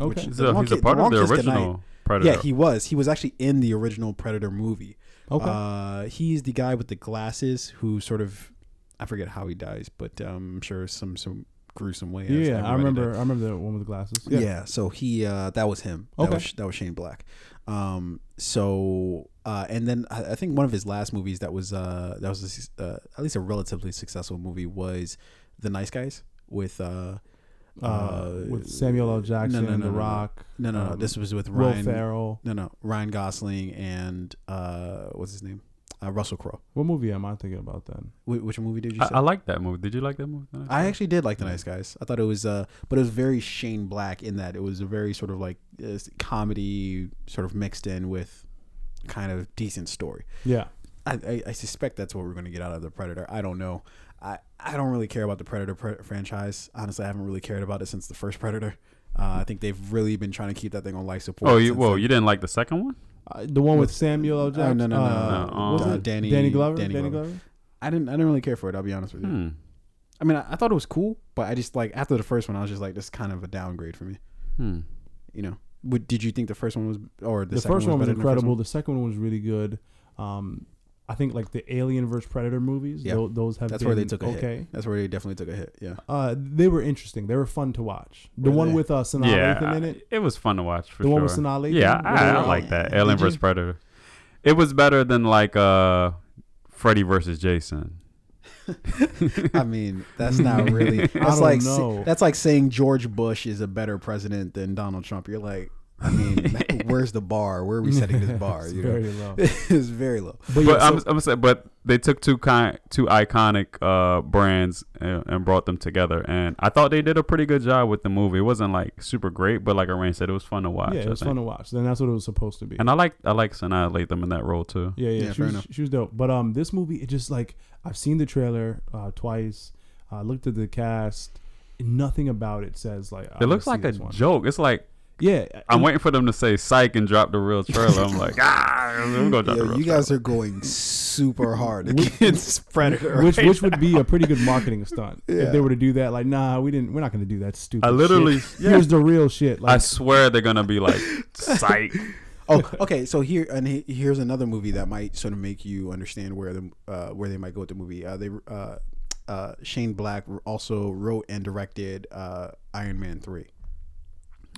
Okay. which- He's The a, Long he's a Ki- part The of the Long Kiss Goodnight. original Predator. Yeah, he was. He was actually in the original Predator movie. Okay. Uh, he's the guy with the glasses who sort of, I forget how he dies, but um, I'm sure some some gruesome way. as yeah, I remember. I remember the one with the glasses. Yeah. so he uh, that was him. That Okay. was, that was Shane Black. Um, so uh, and then I, I think one of his last movies that was uh, that was a, uh, at least a relatively successful movie was The Nice Guys with uh, uh, with Samuel L. Jackson, no, no, The no, no. Rock. No, no, no. um, This was with Ryan Will. Ferrell. No, no. Ryan Gosling and uh, what's his name? Uh, Russell Crowe. What movie am I thinking about then? Wh- which movie did you I, say? I like that movie. Did you like that movie? I actually did like the Nice Guys. I thought it was, uh, but it was very Shane Black in that it was a very sort of like uh, comedy, sort of mixed in with kind of decent story. Yeah. I, I, I suspect that's what we're going to get out of the Predator. I don't know. I, I don't really care about the Predator pre- franchise. Honestly, I haven't really cared about it since the first Predator. Uh, I think they've really been trying to keep that thing on life support. Oh, you since well, then. you didn't like the second one? Uh, the one with, With- Samuel L. Oh, Jackson. no, no, no, uh, no. what was Uh, it? Danny- Danny Glover. Danny Danny Glover. Glover. I didn't I didn't really care for it. I'll be honest with you. Hmm. I mean, I, I thought it was cool, but I just like after the first one, I was just like, this is kind of a downgrade for me. Hmm. You know, Would, did you think the first one was or the, The, second first one was better than the incredible. one? The second one was really good. Um, I think like the Alien vs Predator movies. Yeah. tho- those have That's been where they took a okay. hit. That's where they definitely took a hit. Yeah. Uh, they were interesting. They were fun to watch. The Were one they? with uh, Sanaa Yeah, Lathan in it. it was fun to watch for The sure. one with Sanaa Lathan. Yeah, I, I like that. Did Alien you? vs Predator. It was better than like uh, Freddy versus Jason. I mean, that's not really. I That's don't like know. that's like saying George Bush is a better president than Donald Trump. You're like, I mean, where's the bar? Where are we setting this bar? It's You know? very low. it's very low. But, But yeah, I'm, so- I'm saying, but they took two kind, two iconic uh, brands and, and brought them together, and I thought they did a pretty good job with the movie. It wasn't like super great, but like Arain said, it was fun to watch. yeah, it was fun to watch. Then that's what it was supposed to be. and I like I like Sanaa Lathan in that role too. Yeah, yeah, Yeah, she, fair was, enough. she was dope. But um, this movie, it just like I've seen the trailer uh, twice. I looked at the cast. Nothing about it says like It looks like a one. joke. It's like Yeah, I'm waiting for them to say "psych" and drop the real trailer. I'm like, ah, we're gonna drop Yeah, the real you guys trailer. are going super hard against Predator. which right which would be a pretty good marketing stunt Yeah. if they were to do that. Like, nah, we didn't. We're not going to do that stupid. I literally, shit. yeah, Here's the real shit. I swear they're gonna be like, "psych." Oh, okay. So here and here's another movie that might sort of make you understand where the uh, where they might go with the movie. Uh, they uh, uh, Shane Black also wrote and directed uh, Iron Man three.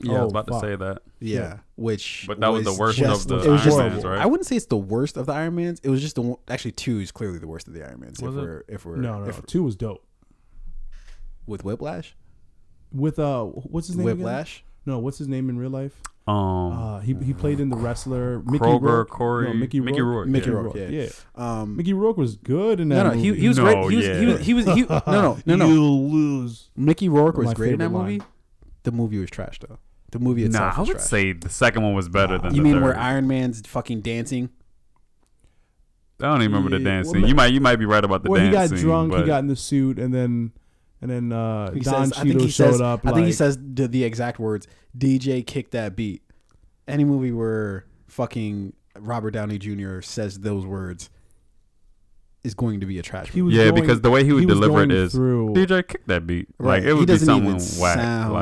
Yeah, I Oh, was about fuck. to say that. Yeah, Yeah. which But that was the worst of the Iron just- Mans, right? I wouldn't say it's the worst of the Iron Mans. It was just the one, actually two is clearly the worst of the Iron Mans. Was if it? we're if we're no, no, if, two was dope. with Whiplash, With uh, what's his name? again? Whiplash. No, what's his name in real life? Um, Uh, he he played in the wrestler Mickey Kroger, Rourke. Corey, no, Mickey, Mickey Rourke. Rourke, Mickey. Rourke, yeah. yeah. Um, Mickey Rourke was good in that. no, no, he, movie. he was No, great. He was, he yeah. was he was he no no no no. You'll lose. Mickey Rourke was My great in that favorite line. movie. The movie was trash though. The movie itself. Nah, itself I would trash. say the second one was better than. The. You the mean third. where Iron Man's fucking dancing? I don't even remember the dancing. well, you might you might be right about the Well, he got dancing. drunk. He got in the suit, and then and then uh, He Don says, I think Cheadle he showed says, up. I think he says the, the exact words, DJ kick that beat. Any movie where fucking Robert Downey Jr. says those words is going to be a trash He movie. was yeah, going- because the way he would he deliver it is going is through- DJ kick that beat. Like Right. it would he be doesn't someone even whack. sound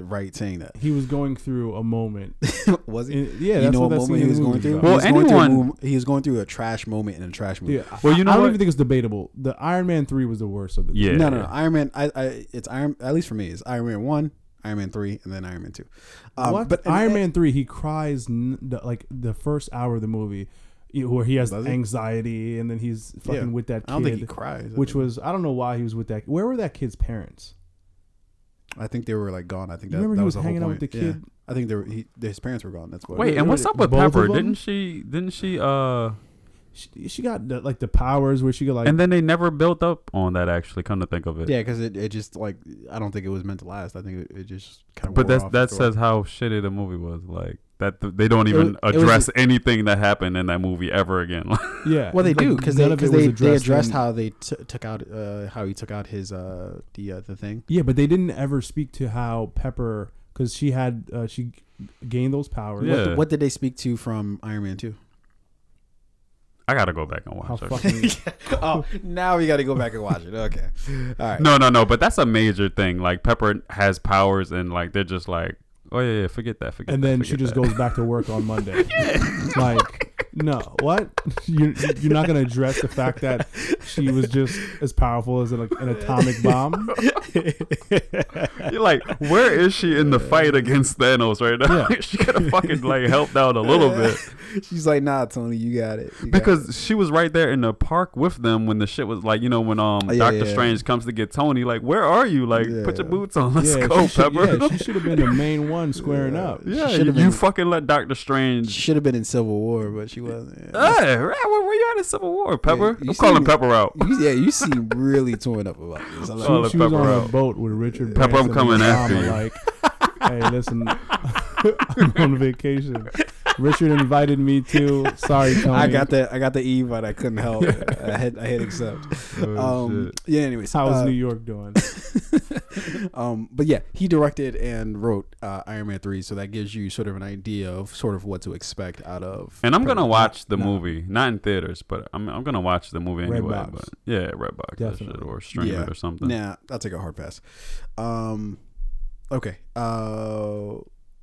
Like right saying that. he was going through a moment. Was he? In- yeah, you that's know what what that moment he was going through? Well, he was going through a anyone- he was going through a trash moment in a trash movie. Yeah, Well, you I, know I don't what? even think it's debatable. The Iron Man three was the worst of the. yeah, No, no, no. Iron Man. I, I, it's Iron. At least for me, it's Iron Man one, Iron Man three, and then Iron Man two. Um, what? But Iron and- Man three, he cries n- the, like the first hour of the movie, you know, where he has Does he? anxiety, and then he's fucking Yeah. with that kid. I don't think he cries. I which think- was I don't know why he was with that. Where were that kid's parents? I think they were like gone. I think that, remember that he was was the hanging whole out with point. the Yeah. kid? I think they were, he, his parents were gone. That's why. Wait, and what's up with Both of Pepper? them? Didn't she? Didn't she? Uh, She, she got the, like the powers where she could like. and then they never built up on that. Actually, come to think of it. Yeah, because it, it just like I don't think it was meant to last. I think it, it just kind of. But that's that says how shitty the movie was. Like that, th- they don't even was- it was address anything that happened in that movie ever again. yeah, Well, they like, do because they none of because it was they, they addressed addressed in- how they t- took out uh, how he took out his uh the uh, the thing. Yeah, but they didn't ever speak to how Pepper, because she had uh, she gained those powers. Yeah. What, what did they speak to from Iron Man two? I gotta go back and How watch it. fucking oh, now we got to go back and watch it. Okay, all right. No, no, no. But that's a major thing. Like Pepper has powers, and like they're just like, oh yeah, yeah forget that, forget. and that, then she just that. goes back to work on Monday. Like, no, what? You you're not gonna address the fact that she was just as powerful as an, an atomic bomb? You're like, where is she in the fight against Thanos right now? Yeah. she could have fucking like helped out a little bit. She's like, nah, Tony, you got it. You got because it." she was right there in the park with them when the shit was like, you know, when um Oh, yeah, Doctor yeah. Strange comes to get Tony, like, where are you? Like, put your boots on, let's yeah, go, she should, Pepper. yeah, she should have been the main one squaring Yeah. up. Yeah, you, should've you fucking let Doctor Strange. she should have been in Civil War, but she wasn't. Hey, right, where, where you at in Civil War, Pepper? I'm calling seem- Pepper out. You, yeah, you seem really torn up about this. I'm like, She, she was Pepper on out. a boat with Richard Pepper, I'm coming after you. Like, hey, listen, I'm on vacation. Richard invited me too. Sorry, Tony. I got the I got the E, but I couldn't help. I hit I hit accept. Oh, um, yeah. Anyways, How's uh, New York doing? um, but yeah, he directed and wrote uh, Iron Man three, so that gives you sort of an idea of sort of what to expect out of. And I'm gonna watch the No. movie, not in theaters, but I'm I'm gonna watch the movie anyway. Redbox. But yeah, Redbox, that shit, Definitely. or stream Yeah. it or something. Nah, I'll take a hard pass. Um, okay. Uh,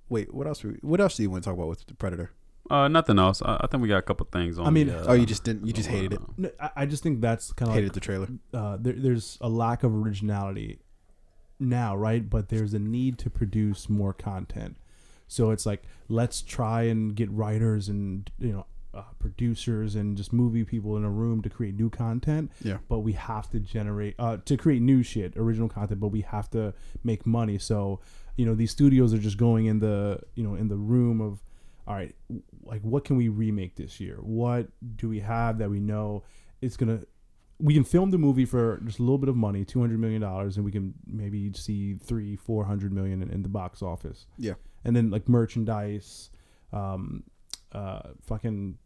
wait. What else? we- What else do you want to talk about with the Predator? Uh, nothing else. I, I think we got a couple things on. I mean- the, uh, Oh, you just didn't. You just hated it. No, I, I just think that's kind of Hated like the trailer. uh, there, there's a lack of originality now, right? But there's a need to produce more content. So it's like let's try and get writers and you know uh, producers and just movie people in a room to create new content. Yeah. But we have to generate uh, to create new shit, original content. But we have to make money. So you know these studios are just going in the you know in the room of all right like what can we remake this year what do we have that we know it's gonna we can film the movie for just a little bit of money 200 million dollars and we can maybe see three 400 million in, in the box office Yeah. and then like merchandise um uh fucking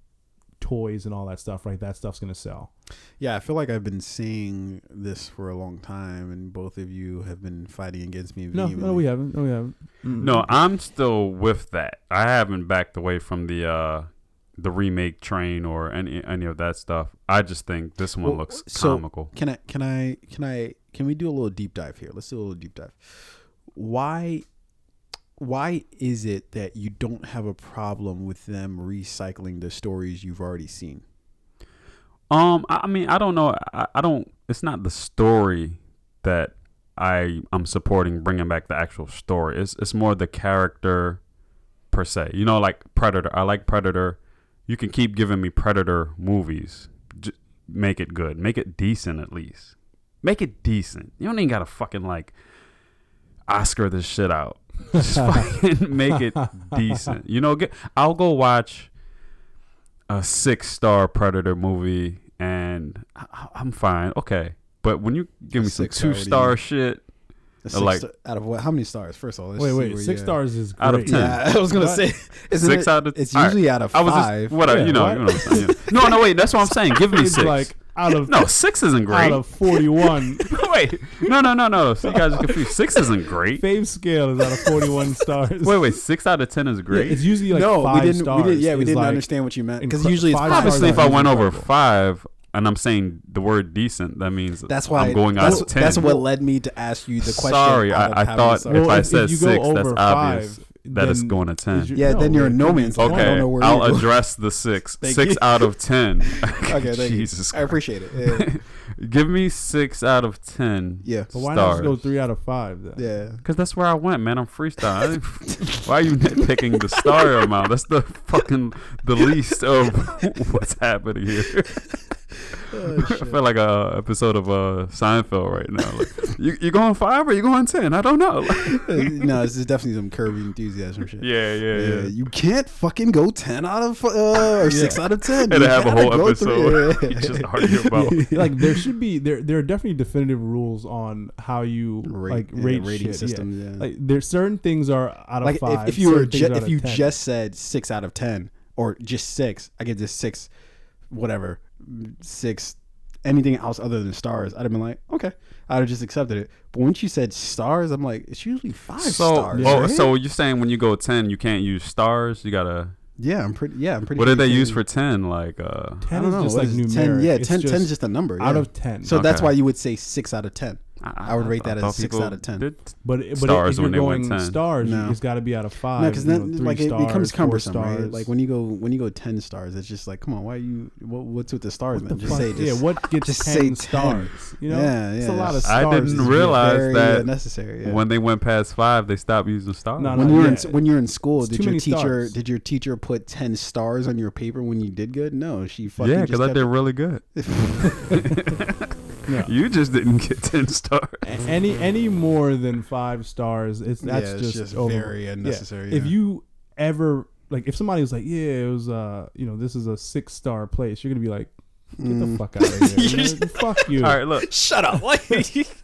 toys and all that stuff right that stuff's gonna sell Yeah, I feel like I've been saying this for a long time, and both of you have been fighting against me. no vehemently. no we haven't no we haven't Mm-mm. No, I'm still with that. I haven't backed away from the uh the remake train or any any of that stuff. I just think this one Well, looks so- comical. Can I? Can I? Can I? Can we do a little deep dive here? Let's do a little deep dive. Why? Why is it that you don't have a problem with them recycling the stories you've already seen? Um, I, mean, I don't know. I, I don't. It's not the story that I I'm supporting bringing back the actual story. It's it's more the character per se. You know, like Predator. I like Predator. You can keep giving me Predator movies. J- make it good. Make it decent at least. Make it decent. You don't even gotta fucking like Oscar this shit out. Just fucking make it decent. You know, get I'll go watch a six star Predator movie and I, I'm fine. Okay. But when you give me some two star shit like- sta- out of what? How many stars? First of all, let's wait wait where six you stars is Out of 10. Yeah, I was gonna What? say isn't six it- out of It's all right. usually out of I was five. just what Yeah, you know, what? you know what I'm saying. No, no, wait, that's what I'm saying. Give me six. like out of no, six isn't great. out of 41 wait, no, no, no, no. So you guys are confused. Six isn't great. fave scale is out of 41 stars Wait, wait, six out of ten is Yeah, great. it's usually like no, five we didn't. stars We did, yeah, we didn't like- understand what you meant because usually it's five five Obviously, if I went over five and I'm saying the word decent, that means That's why I'm going out that's, of ten. That's what led me to ask you the question. Sorry, I, I thought stars. if Well, I if- said if six, that's over obvious five, that it's going to ten. is your- Yeah, then you're it in no could be man's land. I 20. don't Okay, know where I'll address the six. Six you. out of ten. Okay, thank Jesus you. I appreciate it. Yeah. Give me six out of ten. yeah. But why not just go three out of five then? Yeah. Because that's where I went, man. I'm freestyle. Why are you nitpicking the star amount? That's the fucking the least of what's happening here. Oh, I feel like a episode of uh, Seinfeld right now. Like, you you going five or you going ten? I don't know. no, this is definitely some Curb Your Enthusiasm shit. yeah, yeah, yeah. You can't fucking go ten out of uh, or six out of ten. And You have a gotta whole go episode. three. you just argue about. like there should be there there are definitely definitive rules on how you Rate- like yeah, rate rating shit. systems. Yeah. Yeah. Like there's certain things are out of like five. if, if you were ju- if you 10. just said six out of ten or just six, I give this six, whatever, six, anything else other than stars, I'd have been like, okay, I'd have just accepted it. But once you said stars, I'm like, it's usually five So, stars. oh, right? so you're saying when you go ten, you can't use stars? You gotta. yeah, I'm pretty. Yeah, I'm pretty. What sure did they you use for ten? Like, uh, I ten don't is know. just what like is numeric. ten. Yeah, It's 10, 10 is just just a number. out yeah. of ten. So that's why you would say six out of ten. I would rate that as six out of 10. But but Stars if you're when they went going stars, No. it's got to be out of five. No, because then know, three like it stars, becomes cumbersome, right? Like when you go when you go ten stars, it's just like, come on, why are you? What, what's with the stars, What man? the Just fuck? say, just, yeah, what gets just 10 say 10. stars? You know, Yeah, it's a lot of stars. I didn't It's It's realize very that unnecessary. Yeah. when they went past five, they stopped using stars. No, when no, you were yeah. in when you're in school, It's did your teacher stars. did your teacher put ten stars on your paper when you did good? No, she fucking yeah, because I kept- did really good. No. You just didn't get ten stars. Any any more than five stars, it's that's yeah, it's just, just over. very unnecessary. If yeah. you ever like, if somebody was like, "Yeah, it was uh, you know, this is a six star place," you're gonna be like, "Get the Mm. fuck out of here! man. Fuck you!" All right, look, shut up, like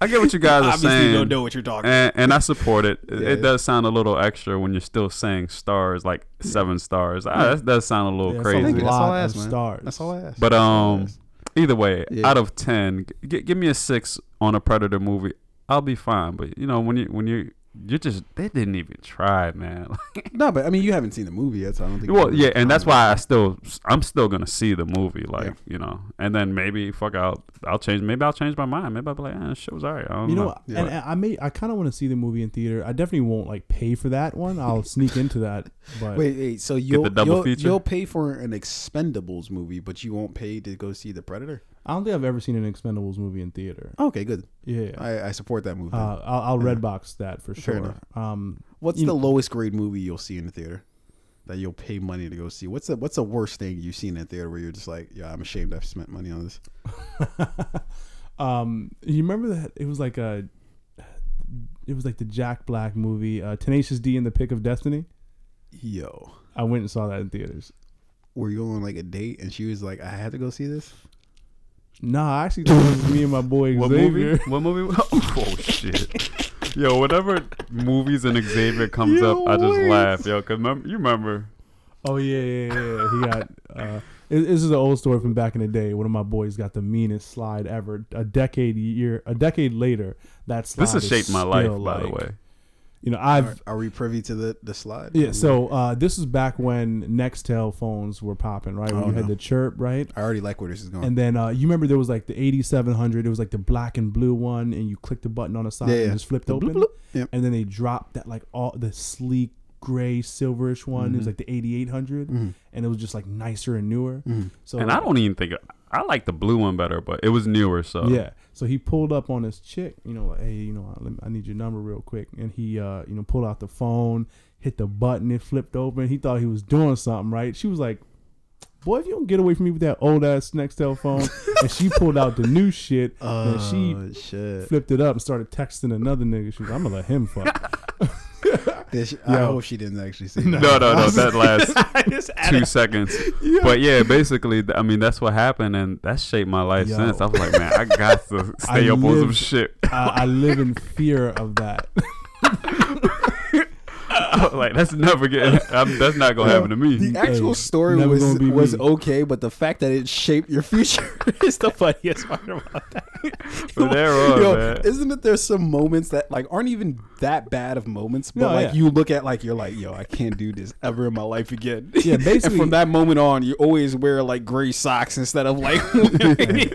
I get what you guys are obviously saying. you don't know what you're talking. and, and I support it. It, Yeah, it yeah. does sound a little extra when you're still saying stars, like seven stars. Ah, that does sound a little Yeah, crazy. a Thank you. That's all lot I of asked, man. stars. That's all I asked. But That's I um, asked. Either way, Yeah. out of ten, g- give me a six on a Predator movie. I'll be fine. But you know, when you when you you just they didn't even try, man. no, but I mean, you haven't seen the movie yet, so I don't think. well, yeah, and that's why I still I'm still gonna see the movie, like Yeah. you know, and then maybe fuck out. I'll change. Maybe I'll change my mind. Maybe I'll be like, eh, this shit was alright. I don't You know, know. what? Yeah. and and I may, I kind of want to see the movie in theater. I definitely won't like pay for that one. I'll sneak into that, but Wait, wait. So you'll double you'll, feature? you'll pay for an Expendables movie, but you won't pay to go see the Predator. I don't think I've ever seen an Expendables movie in theater. Okay, good. Yeah, I, I support that movie. uh, I'll, I'll Yeah. redbox that for Fair sure. Um, what's the know- lowest grade movie you'll see in the theater that you'll pay money to go see? What's the what's the worst thing you've seen in the theater where you're just like, yeah, I'm ashamed I've spent money on this. um, you remember that it was like a, it was like the Jack Black movie, uh, Tenacious D and the Pick of Destiny. Yo, I went and saw that in theaters. were you on like a date and she was like, I had to go see this? Nah, I actually thought it was me and my boy What Xavier. movie? What movie? Oh shit! Yo, whatever movies and Xavier comes Yo, up, I just laugh. Yo, cause remember, you remember? Oh yeah, yeah, yeah. He got. Uh, it- this is an old story from back in the day. One of my boys got the meanest slide ever. A decade year, a decade later, that slide. This has shaped my life, still, by the way. You know, I've Are, are we privy to the the slide? yeah. So uh, this is back when Nextel phones were popping, right? When Oh, you had the chirp, right? I already like where this is going. And then uh, you remember there was like the 8700. It was like the black and blue one, and you clicked the button on the side Yeah, and yeah. just flipped The open. bloop, bloop. Yep. And then they dropped that like all the sleek gray silverish one. It was Mhm. like the 8800, Mhm. and it was just like nicer and newer. Mhm. So and I don't even think I like the blue one better, but it was newer, so Yeah. So he pulled up on this chick, you know, like, hey, you know, let me- I need your number real quick. And he, uh, you know, pulled out the phone, hit the button, it flipped open. He thought he was doing something, right? She was like, boy, if you don't get away from me with that old ass Nextel phone. and she pulled out the new shit and she Oh shit! flipped it up and started texting another nigga. She was, I'm gonna let him fuck. This- I hope she didn't actually see No, that. no, no. That last two seconds. But yeah, basically, I mean, that's what happened, and that shaped my life Yo. since. I was like, man, I got to stay I up on some shit. I, I live in fear of that. like that's never getting. I'm, that's not gonna happen to me. The actual Hey, story never was gonna be was me. okay, but the fact that it shaped your future is the funniest part about that. But there was, Yo, man. isn't it? There's some moments that like aren't even that bad of moments, but No, like yeah. you look at like you're like, yo, I can't do this ever in my life again. Yeah, and basically- from that moment on, you always wear like gray socks instead of like.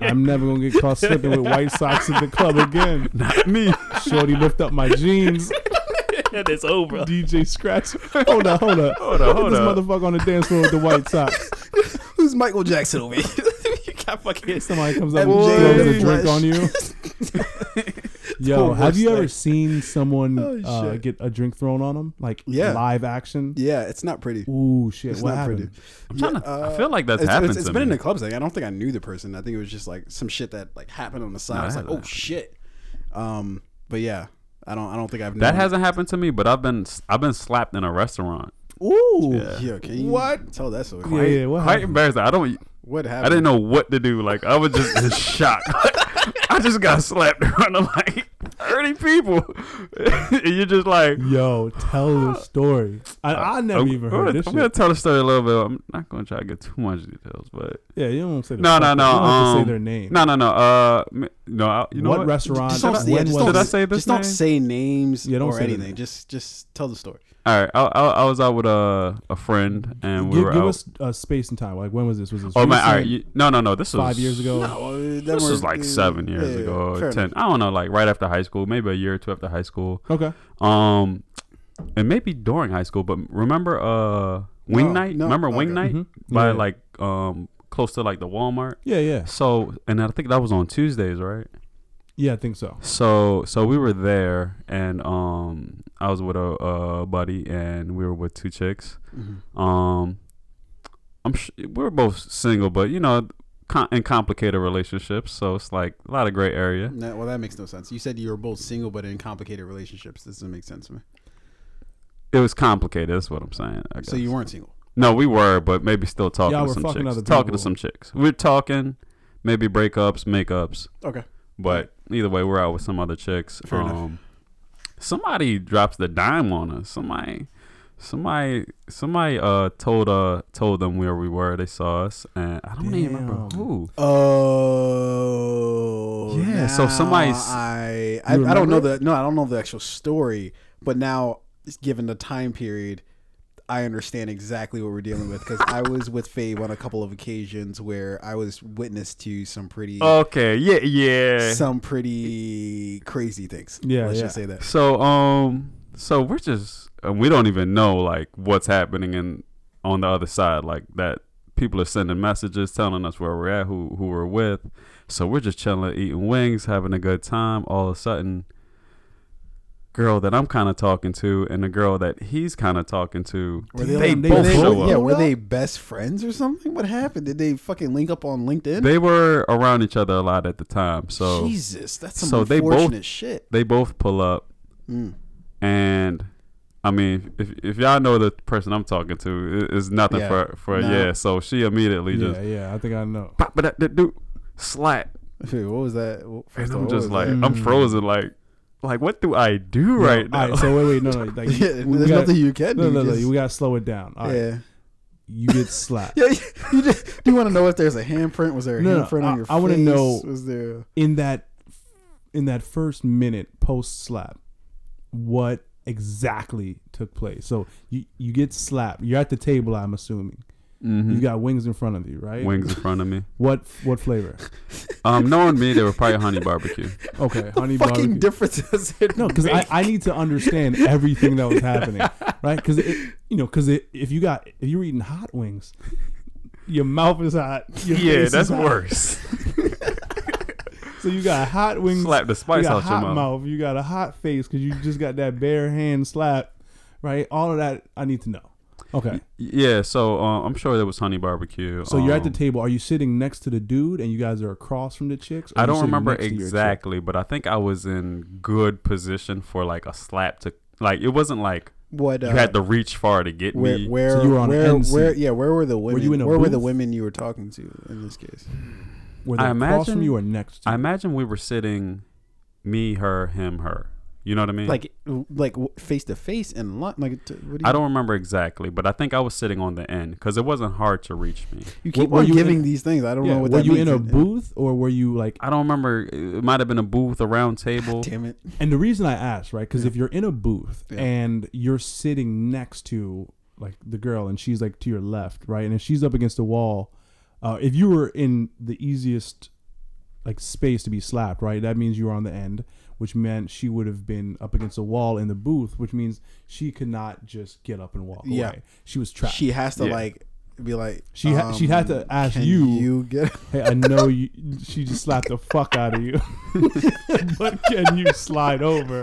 I'm never gonna get caught slipping with white socks at the club again. Not me. Shorty lift up my jeans. And it's over. DJ Scratch. Hold up, hold up. Hold up, hold on. this up. motherfucker on the dance floor with the white socks. Who's Michael Jackson over here? you got fucking. Somebody comes up MJ and throws a drink on you. Yo, have you ever thing. seen someone Oh, uh, shit. get a drink thrown on them? Like Yeah. live action? Yeah, it's not pretty. Ooh, shit. It's what not happened? pretty. I'm trying to. uh, I feel like that's it's, happened It's, it's to been me. in the clubs. Like, I don't think I knew the person. I think it was just like some shit that like happened on the side. No, I was like, oh hasn't shit. Um, but yeah, I don't. I don't think I've. that hasn't happened to me, but I've been I've been slapped in a restaurant. Ooh. Yeah. Yeah, can you What? tell that story? Yeah, yeah, what Quite happened? embarrassing. I don't. What happened? I didn't know what to do. Like I was just in shock. I just got slapped in front of like thirty people, and you're just like. Yo, tell the story. I, I never I'm, even I'm heard this I'm gonna tell the story a little bit. I'm not gonna try to get too much details, but Yeah, you don't say No, no, no, You don't have to say um, their name. no, no, no. Uh, no. I- You know what, what? restaurant? Just don't, Did I- yeah, just was don't, Did I say this just don't say names Yeah, don't or say anything. Just just tell the story. All right, I, I, I was out with a a friend, and we give, were give out. us uh, space and time. Like when was this? Was this oh man, all right, you, no, no, no. This was five years ago? No, that This was like uh, seven years yeah, ago, or ten. enough. I don't know, like right after high school, maybe a year or two after high school. Okay. Um, and maybe during high school. But remember, uh, wing No, night. no, remember wing okay. night Mhm. by Yeah. like um close to like the Walmart. Yeah, yeah, So, and I think that was on Tuesdays, right? yeah. I think so. So, so we were there, and um, I was with a, a buddy, and we were with two chicks. Mhm. Um, I'm sh- we're both single, but you know, com- in complicated relationships, so it's like a lot of gray area. Nah, well, that makes no sense. You said you were both single but in complicated relationships. This doesn't make sense to me. It was complicated. That's what I'm saying. I So you weren't single. No, we were, but maybe still talking Y'all to some chicks. other Talking to some chicks. We're talking, maybe breakups, makeups, Okay. but either way, we're out with some other chicks. Fair enough. Somebody drops the dime on us. Somebody, somebody, somebody uh told uh told them where we were. They saw us, and I don't even remember Damn. who. Oh. Yeah, so now somebody s- I I, You I don't know the no I don't know the actual story, but now given the time period, I understand exactly what we're dealing with because I was with Fabe on a couple of occasions where I was witness to some pretty Okay, yeah, yeah. some pretty crazy things. Yeah, let's yeah. just say that. So um, so we're just uh, we don't even know like what's happening in on the other side, like that people are sending messages telling us where we're at, who who we're with. So we're just chilling, eating wings, having a good time. All of a sudden, girl that I'm kind of talking to and the girl that he's kind of talking to, Were they, they, like- both they show up. Yeah, up? were they best friends or something? What happened? Did they fucking link up on LinkedIn? They were around each other a lot at the time, so Jesus, that's some so they both- shit. they both pull up Mm. and I mean, if if y'all know the person I'm talking to, it, it's nothing Yeah. for for No. yeah. So she immediately Yeah, just yeah. I think I know. pop it, that dude slap, What was that? First and of all, I'm just like that? I'm Mm. frozen, like like what do I do No, right now? All right, so wait, wait, no, no. Like, yeah, we there's gotta- nothing you can No, do. no, no. just- We gotta slow it down. All right. yeah. You get slapped. Yeah, you just do you want to know if there's a handprint? Was there a No, no, handprint I- on your I wanna know- Was there? in that in that first minute post slap, what exactly took place? So you you get slapped. You're at the table. I'm assuming Mhm. you got wings in front of you, right? wings in front of me. What what flavor? Um, knowing me, they were probably honey barbecue. Okay, honey Fucking barbecue. difference does it No, because I. I need to understand everything that was happening, right? Because you know, because if you got if you're eating hot wings, your mouth is hot. Your yeah, face is that's hot. worse. So you got hot wings. Slap the you spice got out your mouth. mouth. You got a hot face because you just got that bare hand slap, right? All of that I need to know. Okay, Yeah, so uh, I'm sure there was honey barbecue. so you're at the um, table. Are you sitting next to the dude and you guys are across from the chicks? I don't remember next to your chick? exactly, but I think I was in good position for like a slap to like. It wasn't like what uh, you had to reach far to get where me. where So you were on where where yeah where were the women? you in a where were the women you were talking to in this case? Were they I across from imagine- you or next to I imagine we were sitting, me, her, him, her. You know what I mean? Like like face to face and lo- like t- what do you, I don't remember exactly, but I think I was sitting on the end because it wasn't hard to reach me. You keep were on you giving in- these things. I don't Yeah, know what were that you means. in a booth or were you like? I don't remember. It might have been a booth, a round table. Damn it! And the reason I asked, right? Because Yeah. if you're in a booth Yeah. and you're sitting next to like the girl and she's like to your left, right? And if she's up against the wall, uh, if you were in the easiest like space to be slapped, right? That means you were on the end, which meant she would have been up against a wall in the booth, which means she could not just get up and walk Yeah. away. She was trapped. She has to Yeah. like be like She ha- she had to um, ask can you- You get hey, I know you. She just slapped the fuck out of you, but can you slide over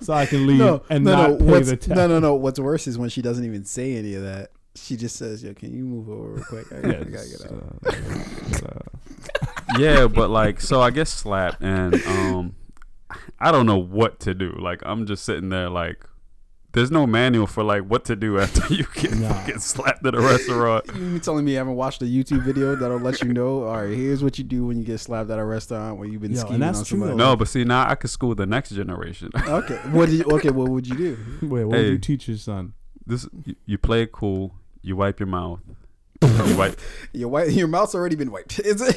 so I can leave no and no not no pay what's, the tab? no no no. What's worse is when she doesn't even say any of that. She just says, "Yo, can you move over real quick? I, I gotta Yes, get out." uh, yeah, but like, so I guess slap, and um, I don't know what to do. Like, I'm just sitting there, like, there's no manual for like what to do after you get Nah. fucking slapped at a restaurant. You telling me you haven't watched a YouTube video that'll let you know? All right, here's what you do when you get slapped at a restaurant where you've been Yo, and scheming that's on true, somebody. No, but see, now I could school the next generation. Okay, what did you, okay? What would you do? Wait, what would you teach your son? this you, you play it cool. You wipe your mouth. You wipe. Your wipe, your mouth's already been wiped. Is it?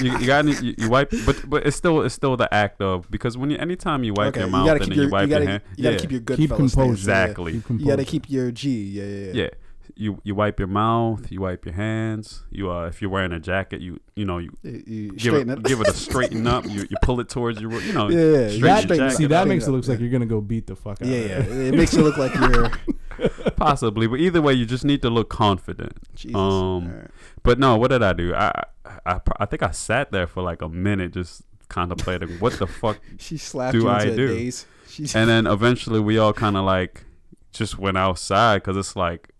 You, you got you, you wipe, but but it's still it's still the act of because when you anytime you wipe okay, your you mouth gotta and keep then your, you wipe you gotta, your hand, you gotta yeah, keep your good Keep fellow stance. composure. exactly. Keep Yeah. You gotta keep your G. Yeah, yeah, yeah. Yeah, you you wipe your mouth, you wipe your hands. You uh, if you're wearing a jacket, you you know you You, you give straighten it, it. give it a straighten up. You you pull it towards your you know Yeah, yeah, straighten that your jacket. See, that makes it it up, looks like you're gonna go beat the fuck out. Yeah, of yeah. her. It makes it look like you're. possibly, but either way, you just need to look confident. Jesus. Um, Alright. But no, what did I do? I, I I think I sat there for like a minute just contemplating what the fuck She slapped do you I do? a. She's, and then eventually we all kind of like just went outside because it's like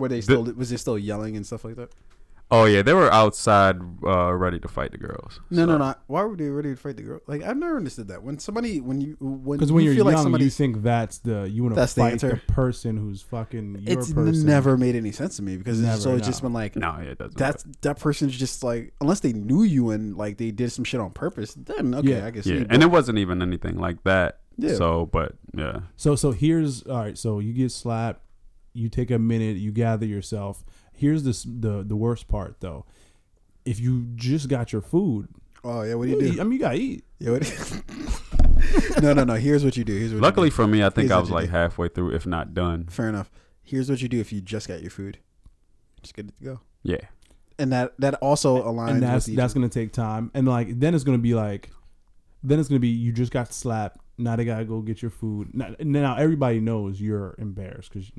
were they still? was they still yelling and stuff like that? oh yeah they were outside uh, ready to fight the girls No, no, So- no. Why were they ready to fight the girl? Like I've never understood that. When somebody, when you, when Because when you you're feel young, like somebody, you think that's the you want to That's the fight the person who's fucking your it's person. never made any sense to me because it's Never, always just no. been like no yeah, it doesn't that's that person's just like unless they knew you and like they did some shit on purpose. Then okay, Yeah. I guess yeah you, and it wasn't even anything like that Yeah. so but yeah So so here's all right. So you get slapped. You take a minute. You gather yourself. Here's this the the worst part though. If you just got your food, oh yeah, what do you you do? I mean, you gotta eat. Yeah, what no, no, no. Here's what you do. Here's what. luckily you for me i think Here's i was like do. halfay through if not done fair enough. Here's what you do if you just got your food. Just get it to go. yeah And that that also aligns. and that's with that's gonna take time. And like then it's gonna be like, then it's gonna be you just got slapped. Now they gotta go get your food. Now, now everybody knows you're embarrassed because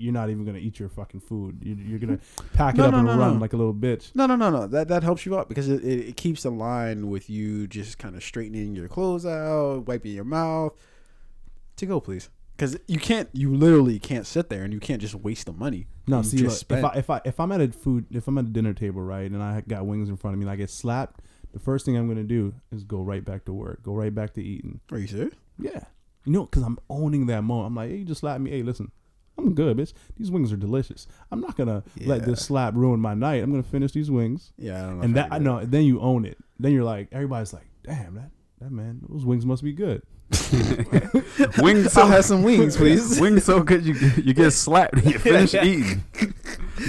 you're not even gonna eat your fucking food. You, you're gonna pack No, it up no, and no, run like a little bitch. No, no, no, no. That that helps you out because it, it, it keeps in line with you just kind of straightening your clothes out, wiping your mouth. To go, please. Because you can't, you literally can't sit there and you can't just waste the money. No, see, look, if. I if I if I'm at a food if I'm at a dinner table right and I got wings in front of me and I get slapped, the first thing I'm gonna do is go right back to work, go right back to eating. Are you serious? Yeah, you know, because I'm owning that moment. I'm like, hey, you just slapped me. Hey, listen, I'm good, bitch. These wings are delicious. I'm not gonna let this slap ruin my night. I'm gonna finish these wings, Yeah, I don't know. and that I I know. Then you own it. Then you're like, everybody's like, damn that that man, those wings must be good. wings I'll so have some wings, please. wings so good you you get slapped and you finish eating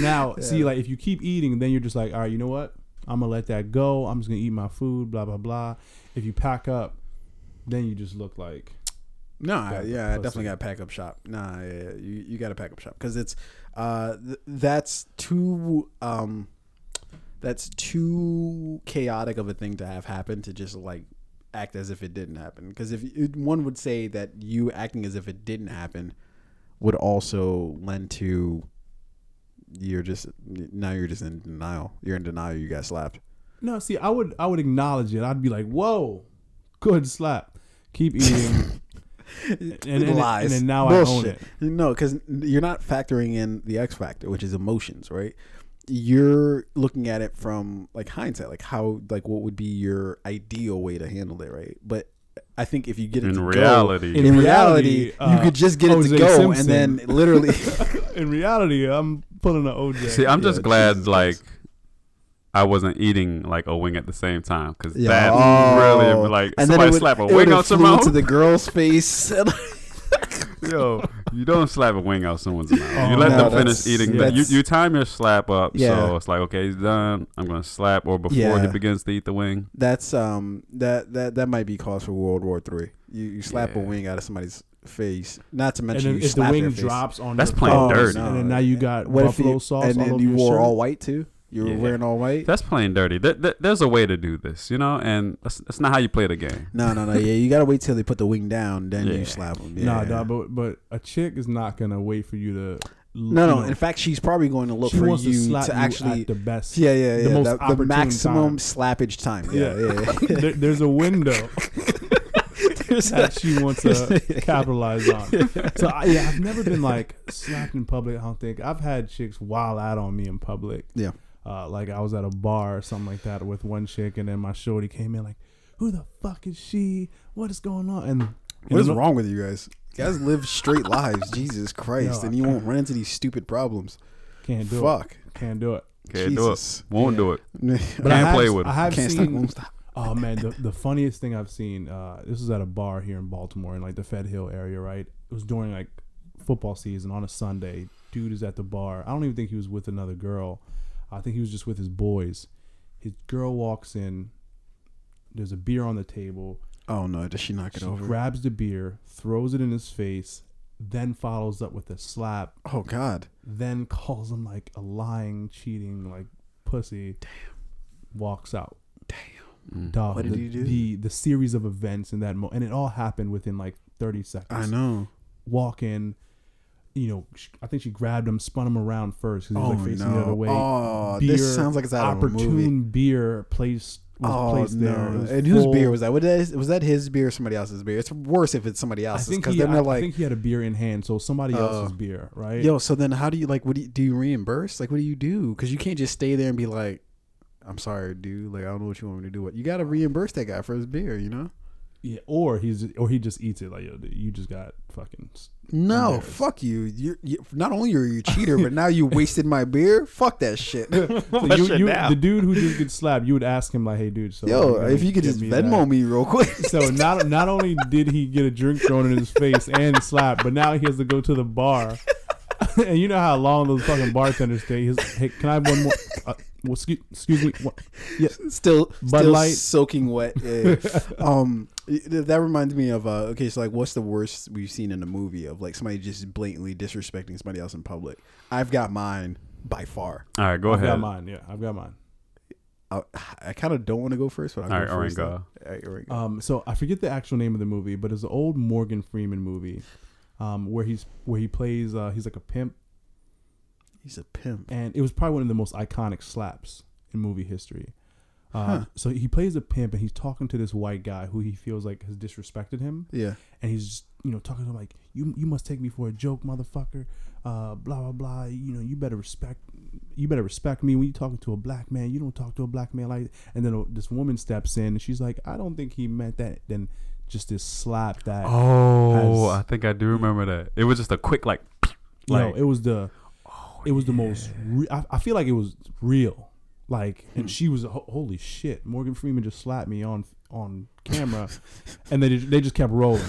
Now, see, like if you keep eating, then you're just like, all right, you know what? I'm gonna let that go. I'm just gonna eat my food. Blah blah blah. If you pack up, then you just look like No, I- yeah, I definitely got to pack up shop. Nah, yeah, yeah, you you got to pack up shop because it's uh th- that's too um that's too chaotic of a thing to have happen to just like act as if it didn't happen. Because if it, one would say that you acting as if it didn't happen would also lend to you're just now you're just in denial. You're in denial. You got slapped. no. See, I would I would acknowledge it. I'd be like, whoa, good slap. Keep eating. and, and, and, Lies. and then now I own Bullshit. it. No, because you're not factoring in the X factor, which is emotions, right? You're looking at it from like hindsight, like how, like what would be your ideal way to handle it, right? But I think if you get it in to reality go, in, In reality, reality, you uh, could just get it to go, Simpson. and then literally, In reality, I'm pulling an OJ. See, I'm just Yeah, glad Jesus like Christ. I wasn't eating like a wing at the same time because Yeah. that Oh. really like and then somebody it would, slap a it wing out your flew mouth. into the girl's face. Yo, you don't slap a wing out someone's mouth. Oh, you let no, them finish eating. yeah, you you time your slap up, Yeah. so it's like okay, he's done. I'm gonna slap, or before Yeah. he begins to eat the wing. That's um that that that might be cause for World War Three. You you slap a wing out of somebody's face, not to mention then you if the wing their face. drops on That's your plain clothes, dirty. and then now you got What if buffalo you, sauce and all then over you your wore shirt. all white too. You were Yeah. wearing all white. That's plain dirty. Th- th- there's a way to do this, you know, and that's, that's not how you play the game. No, no, no. Yeah, you gotta wait till they put the wing down, then Yeah. you slap them. Yeah. Nah, nah, but but a chick is not gonna wait for you to. no, no. In fact, she's probably going to look she for wants you to slap to you actually. at the best. yeah, yeah, yeah. the most the, the maximum time. slappage time. Yeah, Yeah. yeah. yeah. there, there's a window that she wants to capitalize on. So I, yeah, I've never been like slapped in public. I don't think I've had chicks wild out on me in public. Yeah. Uh, like I was at a bar or something like that with one chick, and then my shorty came in like, "Who the fuck is she? What is going on?" And What is you wrong with you guys? You guys live straight lives, Jesus Christ, No, and you won't run into these stupid problems. Can't do Fuck. it. Fuck. Can't do it. Can't Jesus. do it. Won't Yeah. do it. But I Can't have, play with I have Can't stop, seen. won't stop. Oh man, the the funniest thing I've seen. Uh, this was at a bar here in Baltimore, in like the Fed Hill area. Right, it was during like football season on a Sunday. Dude is at the bar. I don't even think he was with another girl. I think he was just with his boys. His girl walks in. There's a beer on the table. Oh no! Does she knock it She over? grabs the beer, throws it in his face, then follows up with a slap, oh God! then calls him like a lying, cheating, like pussy. Damn. Walks out. Mm. Dog, What did the, he do? The the series of events in that moment, and it all happened within like thirty seconds. I know. Walk in, you know. sh- I think she grabbed him, spun him around first because he was Oh like facing no! the other way. Oh, Beer, this sounds like it's out of a movie. opportune beer placed was Oh placed no! there. Was and whose beer was that? Was that was that his beer or somebody else's beer? It's worse if it's somebody I else's because he, then I, they're I like, think he had a beer in hand, so somebody Oh. else's beer, right? Yo, so then how do you like? What do you, do you reimburse? Like, what do you do? Because you can't just stay there and be like, "I'm sorry, dude. Like, I don't know what you want me to do." What you got to reimburse that guy for his beer? You know? Yeah, or he's or he just eats it like yo, dude, you just got fucking. No, fuck you. You, you. Not only are you a cheater, but now you wasted my beer. Fuck that shit. So you, you, the dude who just gets slapped, you would ask him like, "Hey, dude, so Yo, gonna if you could just me Venmo that?" me real quick. So not not only did he get a drink thrown in his face and slapped, but now he has to go to the bar. and you know how long those fucking bartenders stay. He's, hey, can I have one more? Uh, well, excuse, excuse me. What? still, Bud still Light. soaking wet. Yeah. um, that reminds me of uh. Okay, so like, what's the worst we've seen in a movie of like somebody just blatantly disrespecting somebody else in public? I've got mine by far. All right, go I've got ahead. mine. Yeah, I've got mine. I, I kind of don't want to go first, but I'll All go right, first. All right, Oren, go. Um, so I forget the actual name of the movie, but it's an old Morgan Freeman movie, um, where he's where he plays uh, he's like a pimp, He's a pimp. and it was probably one of the most iconic slaps in movie history. Uh, Huh. So he plays a pimp, and he's talking to this white guy who he feels like has disrespected him, Yeah. and he's just you know talking to him like you you must take me for a joke, motherfucker. Uh, blah blah blah. You know you better respect you better respect me when you're talking to a black man. You don't talk to a black man like. And then this woman steps in, and she's like, I don't think he meant that. Then just this slap that. Oh, has- I think I do remember that. It was just a quick like. you know, like- it was the it was the most re- I, I feel like it was real like Hmm. and she was holy shit morgan freeman just slapped me on on camera and they just, they just kept rolling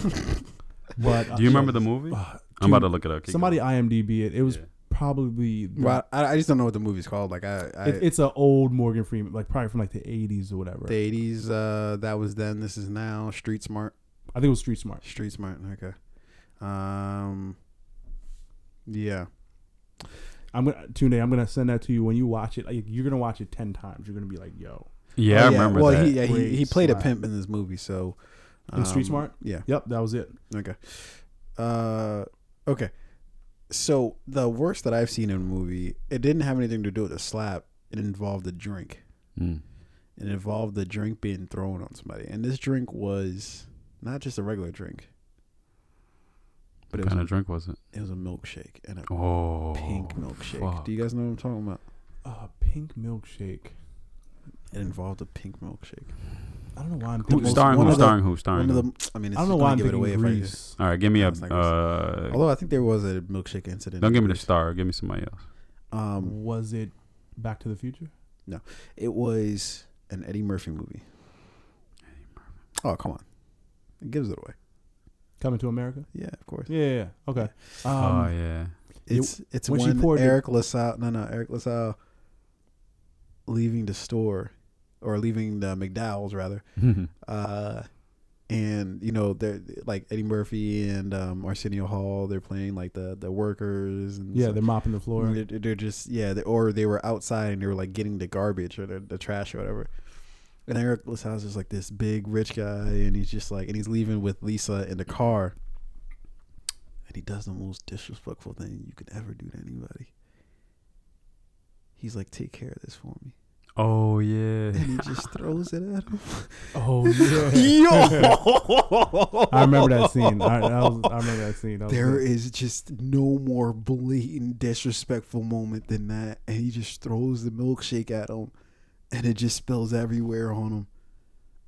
but uh, Do you remember the movie? uh, I'm about to look it up. Keep somebody going. imdb it it was Yeah. probably the- Well, I, I just don't know what the movie's called. Like I, I it, it's an old morgan freeman like probably from like the 80s or whatever the eighties. Uh, that was then. This is now. Street smart. i think it was street smart Street smart. Okay. Um. Yeah. I'm gonna tune i'm gonna send that to you when you watch it like, you're gonna watch it 10 times you're gonna be like yo Yeah, Oh, I remember well, that. he yeah, he, he played a pimp in this movie, so In Street um, Smart? Yeah. yep that was it Okay. Uh, okay. So the worst that I've seen in a movie, it didn't have anything to do with a slap. It involved a drink. Mm. It involved the drink being thrown on somebody, and this drink was not just a regular drink, but What kind a, of drink was it? it was a milkshake and a Oh, pink milkshake. fuck. Do you guys know what I'm talking about? uh pink milkshake It involved a pink milkshake. i don't know why i'm Who, starring one who? of the- Starring who? Starring who? the, I mean, it's I don't know why I'm give it away if I just- Grease. All right, give me a. No, it's not Grease. Uh, Although I think there was a milkshake incident. don't in give me the star. Give me somebody else. Um, was it Back to the Future? No, it was an Eddie Murphy movie. Oh come on! It gives it away. Coming to America? Yeah, of course. Yeah, yeah, yeah. Okay. oh Um, yeah. It's it's when she when, poured the- Eric LaSalle. No, no, Eric LaSalle leaving the store or leaving the McDowell's rather. Uh, and you know they're like Eddie Murphy and um, Arsenio Hall. They're playing like the the workers and yeah, stuff. they're mopping the floor. They're, they're just yeah, they, or they were outside and they were like getting the garbage or the, the trash or whatever. And Eric just like this big rich guy, and he's just like, and he's leaving with Lisa in the car, and he does the most disrespectful thing you could ever do to anybody. He's like, "Take care of this for me," Oh yeah. and he just throws it at him. Oh yeah. Yo, I remember that scene. I, that was, I remember that scene. That There is just no more blatant disrespectful moment than that. And he just throws the milkshake at him and it just spills everywhere on them.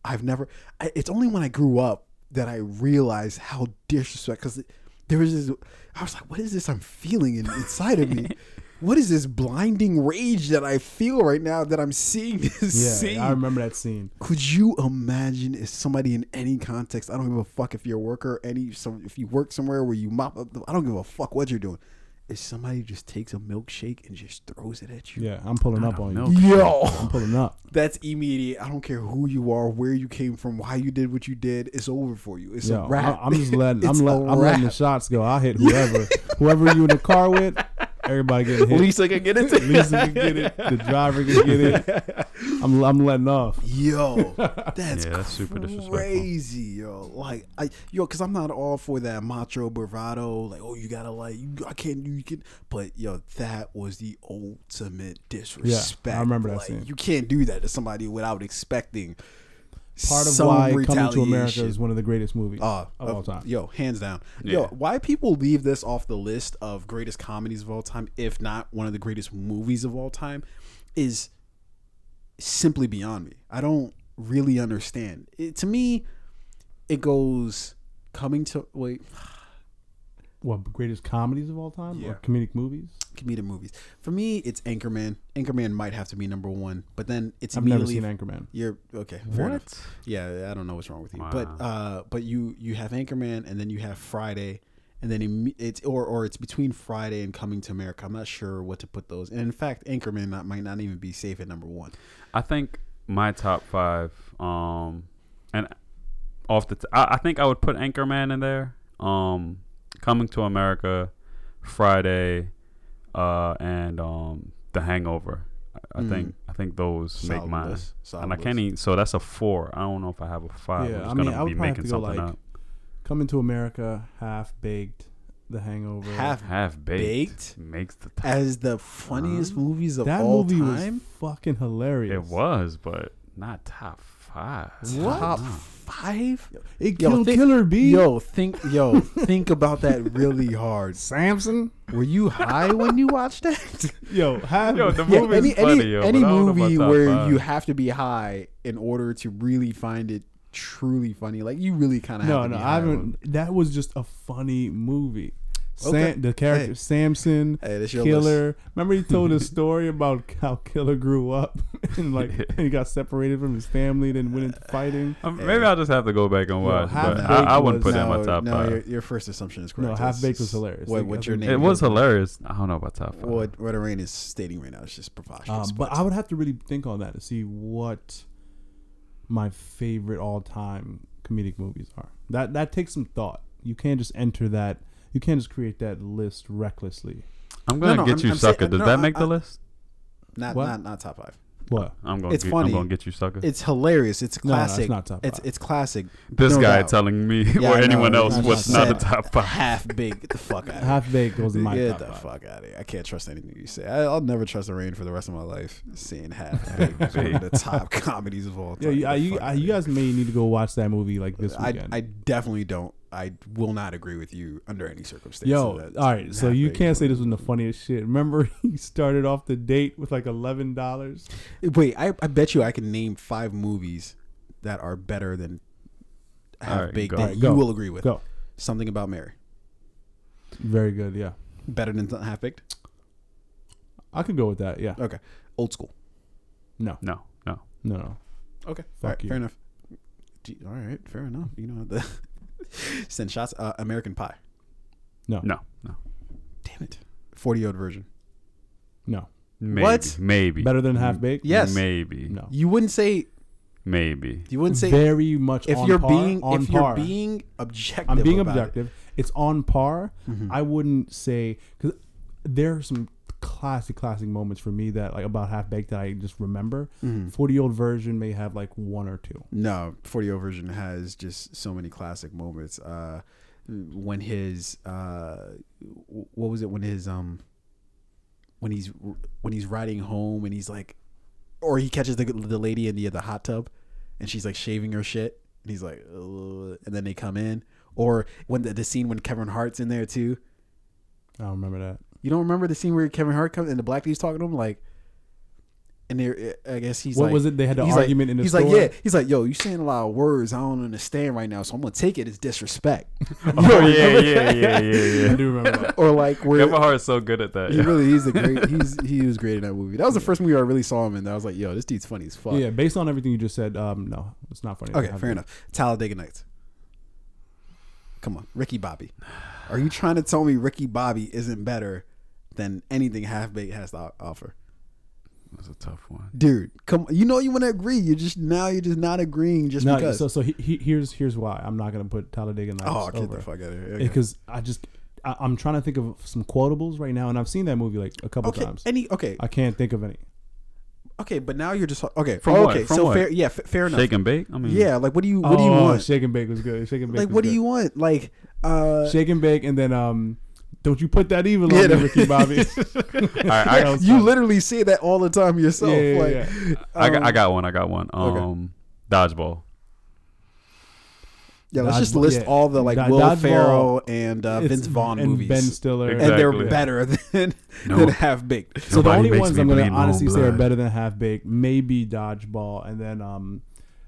I've never, I, it's only when I grew up that I realized how disrespectful, because there was this, I was like, what is this I'm feeling in, inside of me? What is this blinding rage that I feel right now that I'm seeing this yeah, scene? I remember that scene. Could you imagine if somebody in any context, I don't give a fuck if you're a worker, any some if you work somewhere where you mop up the, I don't give a fuck what you're doing. Is somebody just takes a milkshake and just throws it at you. Yeah, I'm pulling Not up on milk. you. Yo, I'm pulling up. that's immediate. I don't care who you are, where you came from, why you did what you did. It's over for you. It's Yo, a wrap. I, am just letting. I'm, let, I'm letting the shots go. I'll hit whoever, whoever you in the car with. Everybody getting hit. Lisa can get into Lisa can get it. The driver can get it. I'm, I'm letting off. Yo, that's, Yeah, that's super disrespectful. crazy, yo. Like, I, yo, because I'm not all for that macho bravado. Like, oh, you gotta like, you, I can't you can. But yo, that was the ultimate disrespect. Yeah, I remember that like, scene. You can't do that to somebody without expecting. Part of some why Coming to America retaliation. is one of the greatest movies Uh, of all time. Yo, hands down. Yo, Yeah. why people leave this off the list of greatest comedies of all time, if not one of the greatest movies of all time, is simply beyond me. I don't really understand. It, to me, it goes coming to wait What greatest comedies of all time Yeah. or comedic movies? comedic movies. For me, it's Anchorman. Anchorman might have to be number one, but then it's I've never immediately seen Anchorman. You're okay. Fair enough. Yeah, I don't know what's wrong with you, but uh, but you you have Anchorman, and then you have Friday, and then it's or or it's between Friday and Coming to America. I'm not sure what to put those. And in fact, Anchorman not, might not even be safe at number one. I think my top five, um, and off the, t- I, I think I would put Anchorman in there. Um, Coming to America, Friday, uh, and um, The Hangover. I, I Mm. think I think those make mine. list. Solid and I can't list. even. So that's a four. I don't know if I have a five. Yeah, I'm just I mean, gonna I would be probably have making to go, something like, up. Coming to America, Half Baked, The Hangover. Half Half baked, baked makes the top. as the funniest Huh? movies of that all movie time. was fucking hilarious. It was, but not top five. Top No. Five. It Yo, killed think- Killer B. Yo, think yo, think about that really hard. Samson. Were you high when you watched that? Yo, Half. Yo, the Yeah, movie's any funny, any, yo, any but I don't know about movie where five. you have to be high in order to really find it truly funny. Like you really kind of no, have to no, be I high on- haven't. That was just a funny movie. Sam, Okay. The character Hey. Samson, Hey, that's your Killer. Remember he told a story about how Killer grew up and like he got separated from his family, and then went into fighting. Um, maybe I'll just have to go back and watch. Half but I, I wouldn't Baked put it in my no, top no, five. Your, your first assumption is correct. No, Half Baked was hilarious. What, Like, what's your name? It was hilarious. I don't know about top five. What what Arain is stating right now is just preposterous. Um, but I would have to really think on that to see what my favorite all time comedic movies are. That that takes some thought. You can't just enter that. You can't just create that list recklessly. I'm gonna No, no, get I'm- you I'm saying- sucker. Does no, that I- make the I- list? not what? not not top five. What? I'm gonna. It's get, funny. I'm gonna get you sucker. It's hilarious. It's No, no, it's classic. not top It's five. it's classic. this no guy doubt. telling me Yeah, or anyone know. else I what's not the said top five. Half baked. Get the fuck out. of here. Half Baked was in my Get top the five. fuck out of here. I can't trust anything you say. I, I'll never trust the rain for the rest of my life. Seeing half baked is one of the top comedies of all Yeah, time. you, Get you, I- you guys may need to go watch that movie like this I, weekend. I definitely don't. I will not agree with you under any circumstances. Yo, that all right. So you half-baked can't say this was the funniest shit. Remember, he started off the date with like eleven dollars. Wait, I, I bet you I can name five movies that are better than All Half right, Baked go. that All right, you will agree with. Go. Something about Mary. Very good. Yeah, Better than Half Baked. I could go with that. Yeah. Okay. Old school. No, No, no. no, no. Okay. Fuck all right, you. Fair enough. All right. Fair enough. You know the send shots. Uh, American Pie. No, no. No. Damn it. Forty year old Virgin. No. Maybe, What? Maybe. Better than Half Baked. Yes. Maybe. No. You wouldn't say. Maybe. You wouldn't say. Very much. if on you're par, being on if par. you're being objective. I'm being about it. objective. It's on par. Mhm. I wouldn't say because there are some classic, classic moments for me that like about Half Baked that I just remember. Mhm. Forty year old Virgin may have like one or two. No, 40 year old Virgin has just so many classic moments. Uh, when his uh, what was it? When his um, when he's when he's riding home and he's like, or he catches the the lady in the the hot tub, and she's like shaving her shit, and he's like, "Ugh," and then they come in, or when the, the scene when Kevin Hart's in there too. I don't remember that. You don't remember the scene where Kevin Hart comes and the black dude's talking to him like, and they I guess he's what like, was it? They had the argument like, in the he's store. like, yeah. He's like, yo, you saying a lot of words I don't understand right now, so I'm gonna take it as disrespect. Oh yeah, yeah, yeah, yeah, I do remember that. or like where Kevin Hart's so good at that. he yeah. really he's a great he's he was great in that movie. That was the first movie I really saw him in. That I was like, yo, this dude's funny as fuck. Yeah, based on everything you just said, um, no, it's not funny. Okay, fair enough. Talladega Nights. Come on, Ricky Bobby. Are you trying to tell me Ricky Bobby isn't better than anything Half Baked has to offer. That's a tough one. Dude, come you know you want to agree. You just now you're just not agreeing just no, because. so so he, he, here's here's why I'm not gonna put Talladega Nights oh, get over the fuck out of here. Okay. because I just I, I'm trying to think of some quotables right now, and I've seen that movie like a couple okay, times. any okay, I can't think of any. okay, but now you're just okay. From what? okay, From so what? fair, yeah, f- fair enough. Shake and bake. I mean, Yeah, like what do you what do you Oh, want? Shake and bake was good. Shake and bake. like was what do you want? Like uh Shake and bake, and then um, don't you put that evil Yeah, on me, Ricky Bobby. All right, I, That you funny. literally say that all the time yourself. Yeah, yeah, like, yeah. I, got, I um, got one. I got one. Okay. Um, dodgeball. Yeah, let's just list yeah. all the like Do- Will Dodgeball, Ferrell and uh, Vince Vaughn and movies, Ben Stiller, and they're better than No. than Half Baked. So the only ones I'm gonna bleed my honestly say are better than Half Baked, maybe Dodgeball, and then um,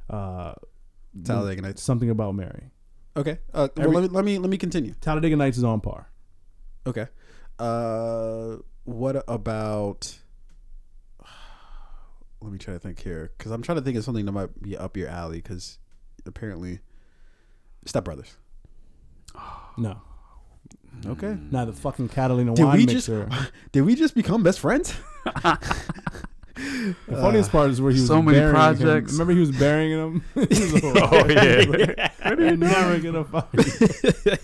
uh, Talladega Nights. something about Mary. Okay, uh, well, Every- let me let me let me continue. Talladega Nights is on par. Okay, uh, what about? Let me try to think here because I'm trying to think of something that might be up your alley because apparently, Step Brothers. No, Okay. now the fucking Catalina Did wine we just- mixer. Did we just become best friends? The funniest part is where he was so many burying him. Remember he was burying them. He was like, Oh, yeah. We're never gonna fight.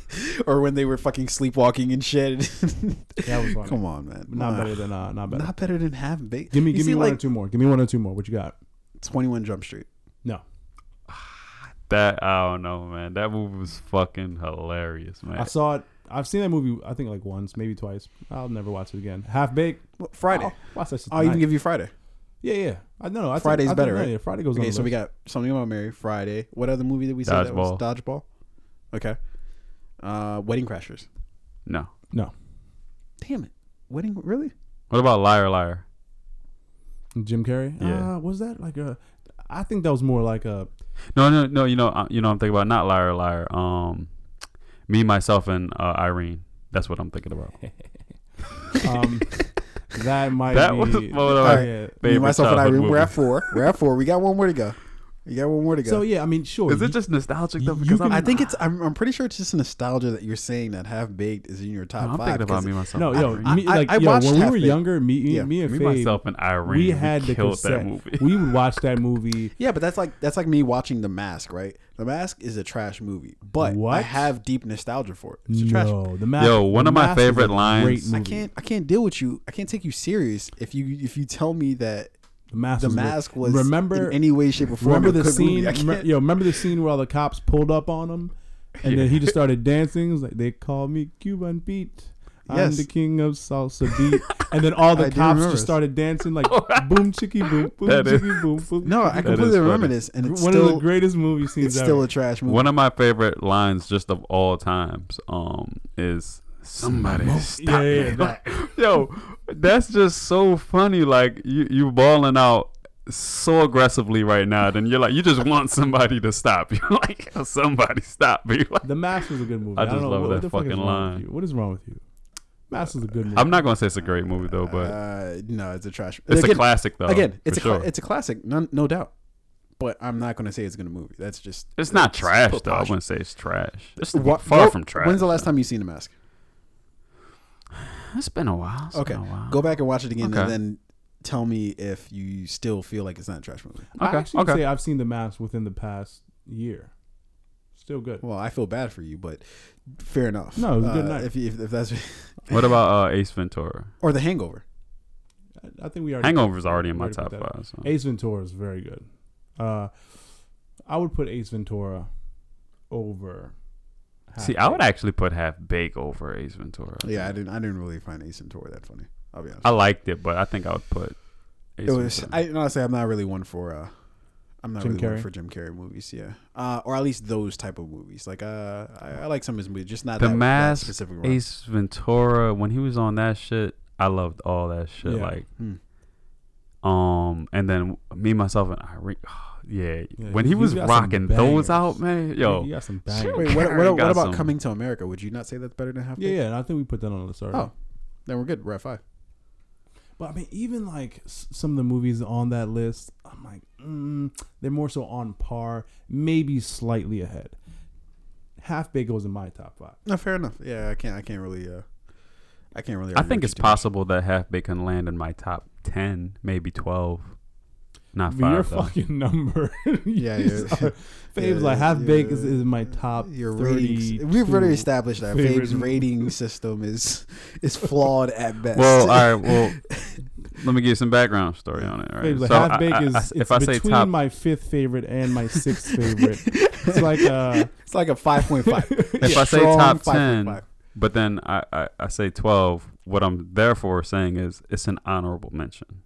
or when they were fucking sleepwalking and shit. That was funny. Come on, man. Not Nah. better than uh, not better. Not better than Half Baked. give me You give me see, one like or two more. Give me one or two more. What you got? Twenty One Jump Street. No. That I don't know, man. That movie was fucking hilarious, man. I saw it. I've seen that movie. I think like once, maybe twice. I'll never watch it again. Half baked. Friday. I'll watch that I'll even give you Friday. Yeah, yeah. I know. I think- Friday's I think- better, yeah, right? Yeah, Friday goes on. Okay, the so we got something about Mary. Friday. What other movie did we say that was Dodgeball. Dodgeball? Okay. Uh, Wedding Crashers. no. no Damn it. Wedding really? What about Liar Liar? Jim Carrey. Yeah. Uh, was that like a? I think that was more like a. No, no, no. You know, uh, you know. I'm thinking about not Liar Liar. Um, me, myself, and uh, Irene. That's what I'm thinking about. Um, that might That be. was one of my yeah. Me, favorite myself, and childhood Irene. We're at four. We're at four. We got one more to go. You got one more to go. So yeah, I mean, sure. Is it just nostalgic though? Because can- I'm, I think it's. I'm, I'm pretty sure it's just nostalgia that you're saying that Half Baked is in your top No, I'm five. thinking about 'cause- me, myself. no, and yo, Irene. me, I- like I yo, watched when we were younger, me, Yeah. me and me, Faye, myself, and Irene. we had the killed that movie. we would watch that movie. Yeah, but that's like that's like me watching The Mask, right? The Mask is a trash movie, but I have deep nostalgia for it. It's a trash. No, the mask. Yo, one of my Mask favorite lines- I can't I can't deal with you. I can't take you serious if you if you tell me that The mask. The was great. Mask was remember in any way, shape, or form. remember the scene. I yo, remember the scene where all the cops pulled up on him, and then he just started dancing. It was like they call me Cuban Pete. I'm Yes. the king of salsa beat, and then all the I cops just started dancing like boom chicky boom boom That is- chicky boom boom. No, I completely is remember funny. this, and it's one still of the greatest movie scenes it's ever. still a trash movie. One of my favorite lines, just of all times, um, is somebody stop yeah, yeah, me. that. Yo, that's just so funny. Like you, you balling out so aggressively right now. Then you're like, you just want somebody to stop you. like somebody stop me. Like, The Mask was a good movie. I I, don't just know love what, that what the fuck is fucking wrong with line. you? What is wrong with you? Mask is a good movie. I'm not gonna say it's a great movie though, but uh, no, it's a trash. it's again, a classic though. again, it's a for cla- sure. it's a classic, no, no doubt. But I'm not going to say it's a good movie. That's just It's not trash though. I wouldn't say it's trash. It's What- far what- from trash. When's the last time you seen The Mask? It's been a while. It's Okay, been a while. go back and watch it again, Okay. and then tell me if you still feel like it's not a trash movie. I Okay, actually okay. say I've seen The Mask within the past year. Still good. Well, I feel bad for you, but fair enough. No, it was a good Uh, night. If, if, if that's What about uh, Ace Ventura? or The Hangover. I, I think we already Hangover's already in my top five. So. Ace Ventura is very good. Uh, I would put Ace Ventura over. See, I would actually put Half Bake over Ace Ventura. Yeah, I didn't. I didn't really find Ace Ventura that funny. I'll be honest. I liked it, but I think I would put. Ace it was. Ventura. I honestly, I'm not really one for. uh I'm not Jim really one for Jim Carrey movies. Yeah, uh, or at least those type of movies. Like, uh, I, I like some of his movies, just not The that, that Mask, specific. one. Ace Ventura, when he was on that shit, I loved all that shit. Yeah. Like, Hmm. um, and then me, myself, and Irene. yeah, Yeah, when he- he was rocking those out, man, yo, he got some bangers. Wait, what, Carrey what, what about some- Coming to America? Would you not say that's better than Half Yeah, yeah, and I think we put that on the list already. Oh, then we're good. We're at five. But I mean, even like some of the movies on that list, I'm like, mm, they're more so on par, maybe slightly ahead. Half Baked goes in my top five. No, fair enough. Yeah, I can't. I can't really. uh I can't really. I think it's you too much. possible that Half Baked can land in my top ten, maybe twelve, not But your though. fucking number. Yeah, You yeah. start- Fave's Yeah, like half baked is, is my top. Your 30 ratings. We've already established that favorite Fave's rating system is is flawed at best. Well, all right. Well, let me give you some background story on it. Right. Fave's like So half baked is I- it's if I say between top, my fifth favorite and my sixth favorite. it's like uh, it's like a five point five. if I say top ten, but then I, I I say twelve, what I'm therefore saying is it's an honorable mention.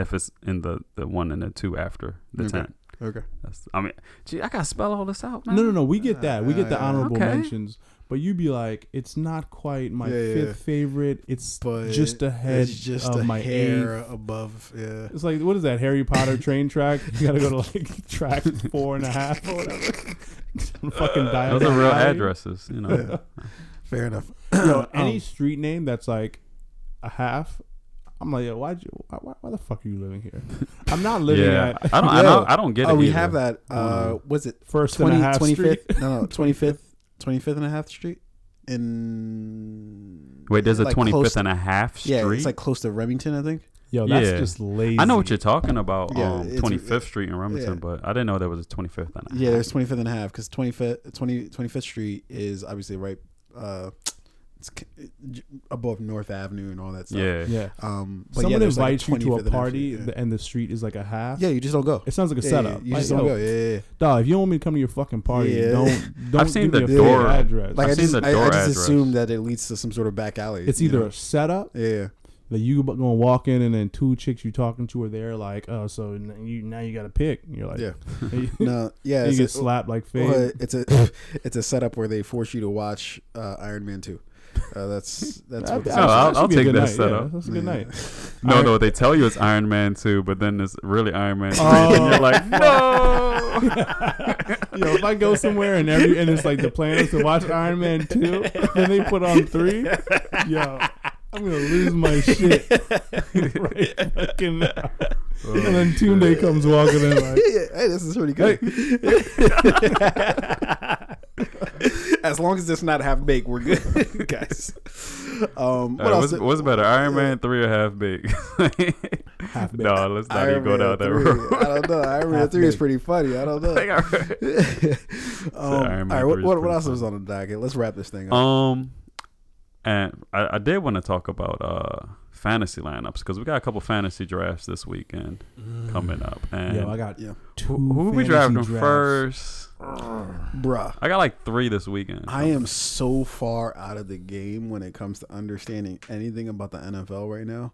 If it's in the the one and the two after the Okay. ten. okay. That's, I mean, gee, I gotta spell all this out, man. no, no, no. We get that. We get the Uh, honorable okay. mentions. But you be like, it's not quite my Yeah, yeah, fifth yeah. favorite. It's But just ahead it's just of a my hair eighth. above. Yeah. It's like what is that Harry Potter train track? You gotta go to like track four and a half or whatever. fucking die. Those are real addresses, you know. Fair enough. Yo, any Um, street name that's like a half, I'm like, yo, why'd you? Why, why, why the fuck are you living here? I'm not living yeah, at I don't, I don't, I don't get it. oh, we either. have that. Uh, was it first 20, and a half 25th? street. No, no, 25th, 25th and a half street in. Wait, there's a like twenty close and a half street. Yeah, it's like close to Remington, I think. Yo, that's Yeah. just lazy. I know what you're talking about. Yeah, um, it's- 25th Street in Remington, yeah. but I didn't know there was a 25th and a half. Yeah, there's 25th and a half because 25th, 20, 25th Street is obviously right. Uh, it's above North Avenue and all that stuff. Yeah. Yeah. Um, but Someone yeah, invites like you to a party street, th- and the street is like a half. Yeah. yeah, you just don't go. It sounds like a Yeah, setup. yeah, you Like, just don't yo, go. Yeah, yeah, yeah. Dog, if you don't want me to come to your fucking party, Yeah. don't don't I've seen give the me a door. address. Like I've I seen just, the I, door I just assume that it leads to some sort of back alley. it's either know? a setup yeah, that you gonna walk in and then two chicks you talking to are there like, oh, so you now you got to pick. And you're like, yeah. No, yeah. you It's get a, slapped like well, it's a it's a setup where they force you to watch uh, Iron Man two. Uh, that's that's what That- Oh. I'll- I'll take good that night. setup. Yeah, that's a good Yeah. night. No, Iron- no, they tell you it's Iron Man 2, but then it's really Iron Man 3. Oh. And you're like, no. Yo, if I go somewhere and every and it's like the plan is to watch Iron Man two, then they put on three. Yo, I'm gonna lose my shit. right fucking now. And then Tunde comes walking in like, hey, this is pretty good. as long as it's not half baked, we're good, guys. Um, what Uh, else? what's, did- what's better, Iron Man 3 or Half Baked? half baked. no, let's not Iron even go Man down that road. I don't know. Iron Man Half three is pretty funny. I don't know. I I um, Iron Man all right, what, 3 is what, what pretty else was on the docket? Let's wrap this thing up. Um, and I, I did want to talk about uh fantasy lineups because we got a couple fantasy drafts this weekend coming up. And Yo, I got yeah, two. who, who we fantasy drafting drafts. first? Bruh. I got like three this weekend. I am so far out of the game when it comes to understanding anything about the NFL right now.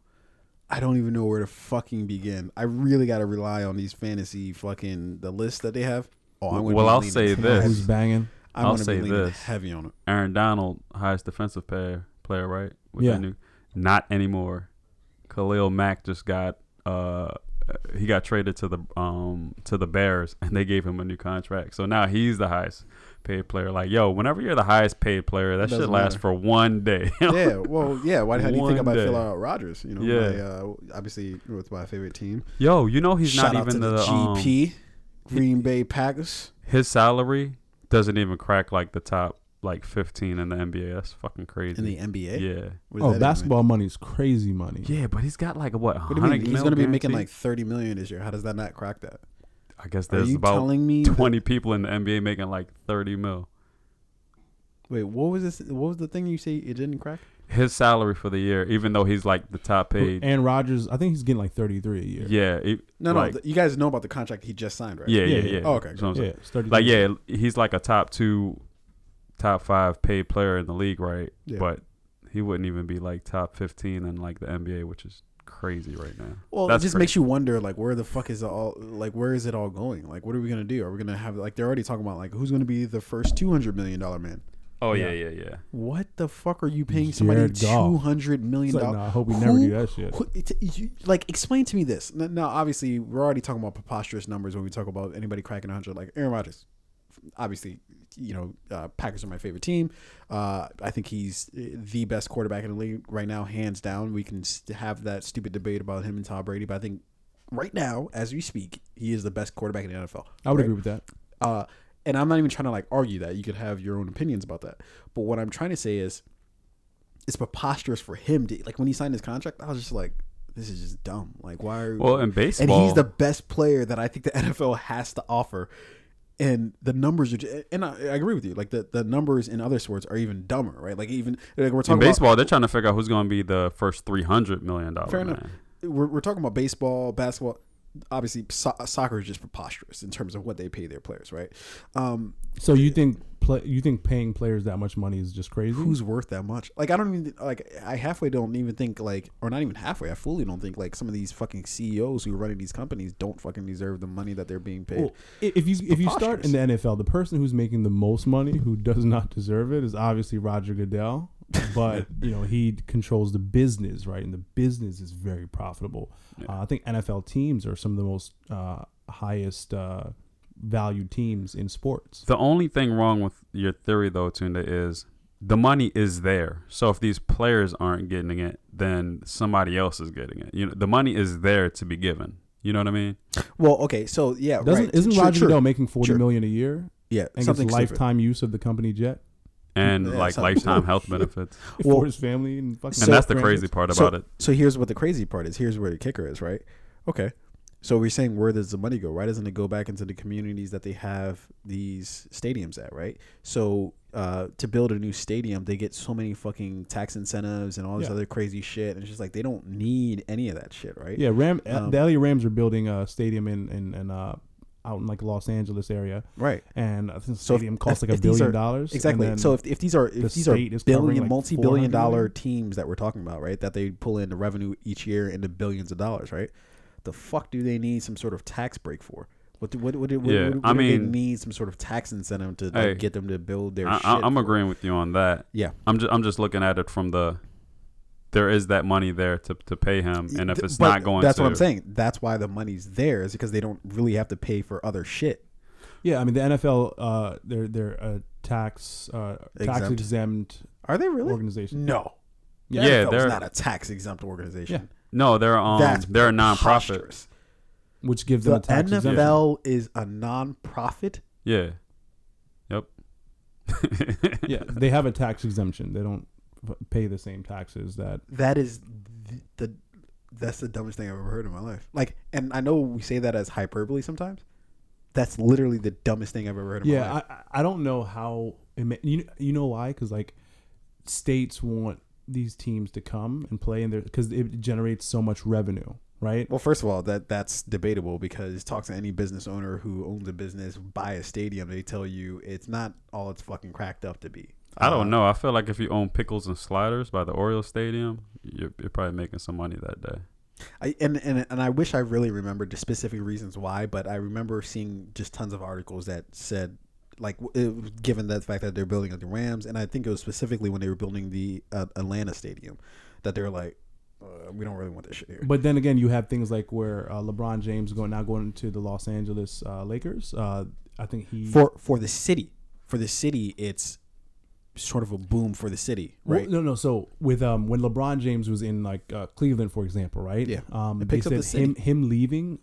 I don't even know where to fucking begin. I really got to rely on these fantasy fucking the list that they have. Oh, I'm Well, I'll say this. Who's banging? I'm I'll say be this. heavy on it. Aaron Donald, highest defensive player, player right? With Yeah. new- not anymore. Khalil Mack just got uh he got traded to the um to the Bears and they gave him a new contract. So now he's the highest paid player. Like, yo, whenever you're the highest paid player, that Doesn't lasts matter. for one day. yeah, well, yeah. Why how do you think about. Phil Rodgers? You know, Yeah. my, uh, obviously with my favorite team. yo, you know he's Shout not even the, the um, GP, Green Bay Packers. his salary doesn't even crack like the top like 15 in the NBA. That's fucking crazy. in the NBA. yeah. What does Oh, that even basketball money is crazy money. Yeah, but he's got like what? mean? What do you mean? He's going to be making like thirty million this year. How does that not crack that? I guess Are there's you about telling me? that- 20 people in the NBA making like 30 mil. wait, what was this? What was the thing you say it didn't crack? His salary for the year, even though he's like the top paid. And Rodgers, I think he's getting like 33 a year. yeah, it- No, like, no. th- you guys know about the contract he just signed, right? yeah, yeah, Yeah, yeah. yeah. Oh, okay, That's what I'm yeah, saying. it's 33. Like, yeah, he's like a top two, top five paid player in the league, right? Yeah. But he wouldn't even be like top 15 in like the NBA, which is crazy right now. Well, That's it just crazy. makes you wonder, like, where the fuck is it all? Like, where is it all going? Like, what are we gonna do? Are we gonna have like they're already talking about like who's gonna be the first two hundred million dollar man? Oh, yeah, yeah, yeah, yeah. What the fuck are you paying somebody Jared two Goff. hundred It's million like, dollars? nah, I hope we never do that shit. Who- it- you- like, explain to me this. N- Now, obviously, we're already talking about preposterous numbers when we talk about anybody cracking 100. Like Aaron Rodgers, obviously, you know, uh, Packers are my favorite team. Uh, I think he's the best quarterback in the league right now, hands down. We can have that stupid debate about him and Tom Brady, but I think right now, as we speak, he is the best quarterback in the NFL. I would right? agree with that. Uh, and I'm not even trying to like argue that. You could have your own opinions about that. But what I'm trying to say is, it's preposterous for him to like when he signed his contract. I was just like, this is just dumb. Like, why? Are, Well, in baseball? and he's the best player that I think the NFL has to offer. And the numbers are, and I, I agree with you. Like the, the numbers in other sports are even dumber, right? Like even like we're talking in baseball, they're trying to figure out who's going to be the first three hundred million dollar Fair man. enough. we're, we're talking about baseball, basketball. Obviously, so- soccer is just preposterous in terms of what they pay their players, right? Um, So you think play, you think paying players that much money is just crazy? who's worth that much? Like I don't even like I halfway don't even think like or not even halfway. I fully don't think like some of these fucking CEOs who are running these companies don't fucking deserve the money that they're being paid. Well, if you if you start in the NFL, the person who's making the most money who does not deserve it is obviously Roger Goodell, but you know he controls the business, right? And the business is very profitable. Uh, I think NFL teams are some of the most uh, highest uh, valued teams in sports. The only thing wrong with your theory, though, Tunde, is the money is there. So if these players aren't getting it, then somebody else is getting it. You know, the money is there to be given. You know what I mean? Well, okay, so yeah, Doesn't right. isn't Sure, Roger sure. Goodell making forty Sure. million a year Yeah, and something gets stupid. lifetime use of the company jet And Yeah, like so- lifetime health benefits. Well- for his family and fucking and that's the crazy part So- about it. So here's what the crazy part is. Here's where the kicker is, right? Okay. So we're saying where does the money go? Why doesn't it go back into the communities that they have these stadiums at, right? So uh, to build a new stadium, they get so many fucking tax incentives and all this Yeah. other crazy shit, and it's just like they don't need any of that shit, right? Yeah, Ram. Um, the LA Rams are building a stadium in in, in uh, out in like Los Angeles area, Right. and I think the So if- stadium costs like a billion are- dollars. Exactly. So if, if these are the these are state is covering, billion like, multi-billion dollar teams that we're talking about, right? That they pull in the revenue each year into billions of dollars, right? The fuck do they need some sort of tax break for? What do, what, what, what, Yeah, what, what I do they mean- need some sort of tax incentive to like, Hey, get them to build their I, shit? I, I'm for? agreeing with you on that. Yeah. I'm just I'm just looking at it from the there is that money there to, to pay him, and if it's but not going, that's to, what I'm saying. That's why the money's there is because they don't really have to pay for other shit. yeah, I mean the NFL, uh, they're they're a tax uh, tax Exempt. exempt Are they really? organization. No. The Yeah, NFL they're- not a tax exempt organization. No, they're um That's they're a nonprofit. preposterous. which gives them The a tax exemption. NFL is a non-profit. Yeah. Yep. Yeah, they have a tax exemption. They don't f- pay the same taxes that. That is the, the that's the dumbest thing I've ever heard in my life. Like, and I know we say that as hyperbole sometimes. That's literally the dumbest thing I've ever heard in my Yeah, life. I I I don't know how you you know why because like states want these teams to come and play in there because it generates so much revenue, right? well, first of all, that that's debatable because talk to any business owner who owns a business, buy a stadium, they tell you it's not all it's fucking cracked up to be. I Uh, don't know. I feel like if you own pickles and sliders by the Oriole Stadium, you're, you're probably making some money that day. I, and, and and I wish I really remembered the specific reasons why, but I remember seeing just tons of articles that said, like, it, was given the fact that they're building at the Rams, and I think it was specifically when they were building the uh, Atlanta stadium, that they're like, uh, we don't really want this shit here. But then again, you have things like where uh, LeBron James going now going to the Los Angeles uh, Lakers. Uh, I think he For for the city, for the city, it's sort of a boom for the city, Well, right? no, no. So with um, when LeBron James was in like uh, Cleveland, for example, right? Yeah. Um, It they said the him him leaving.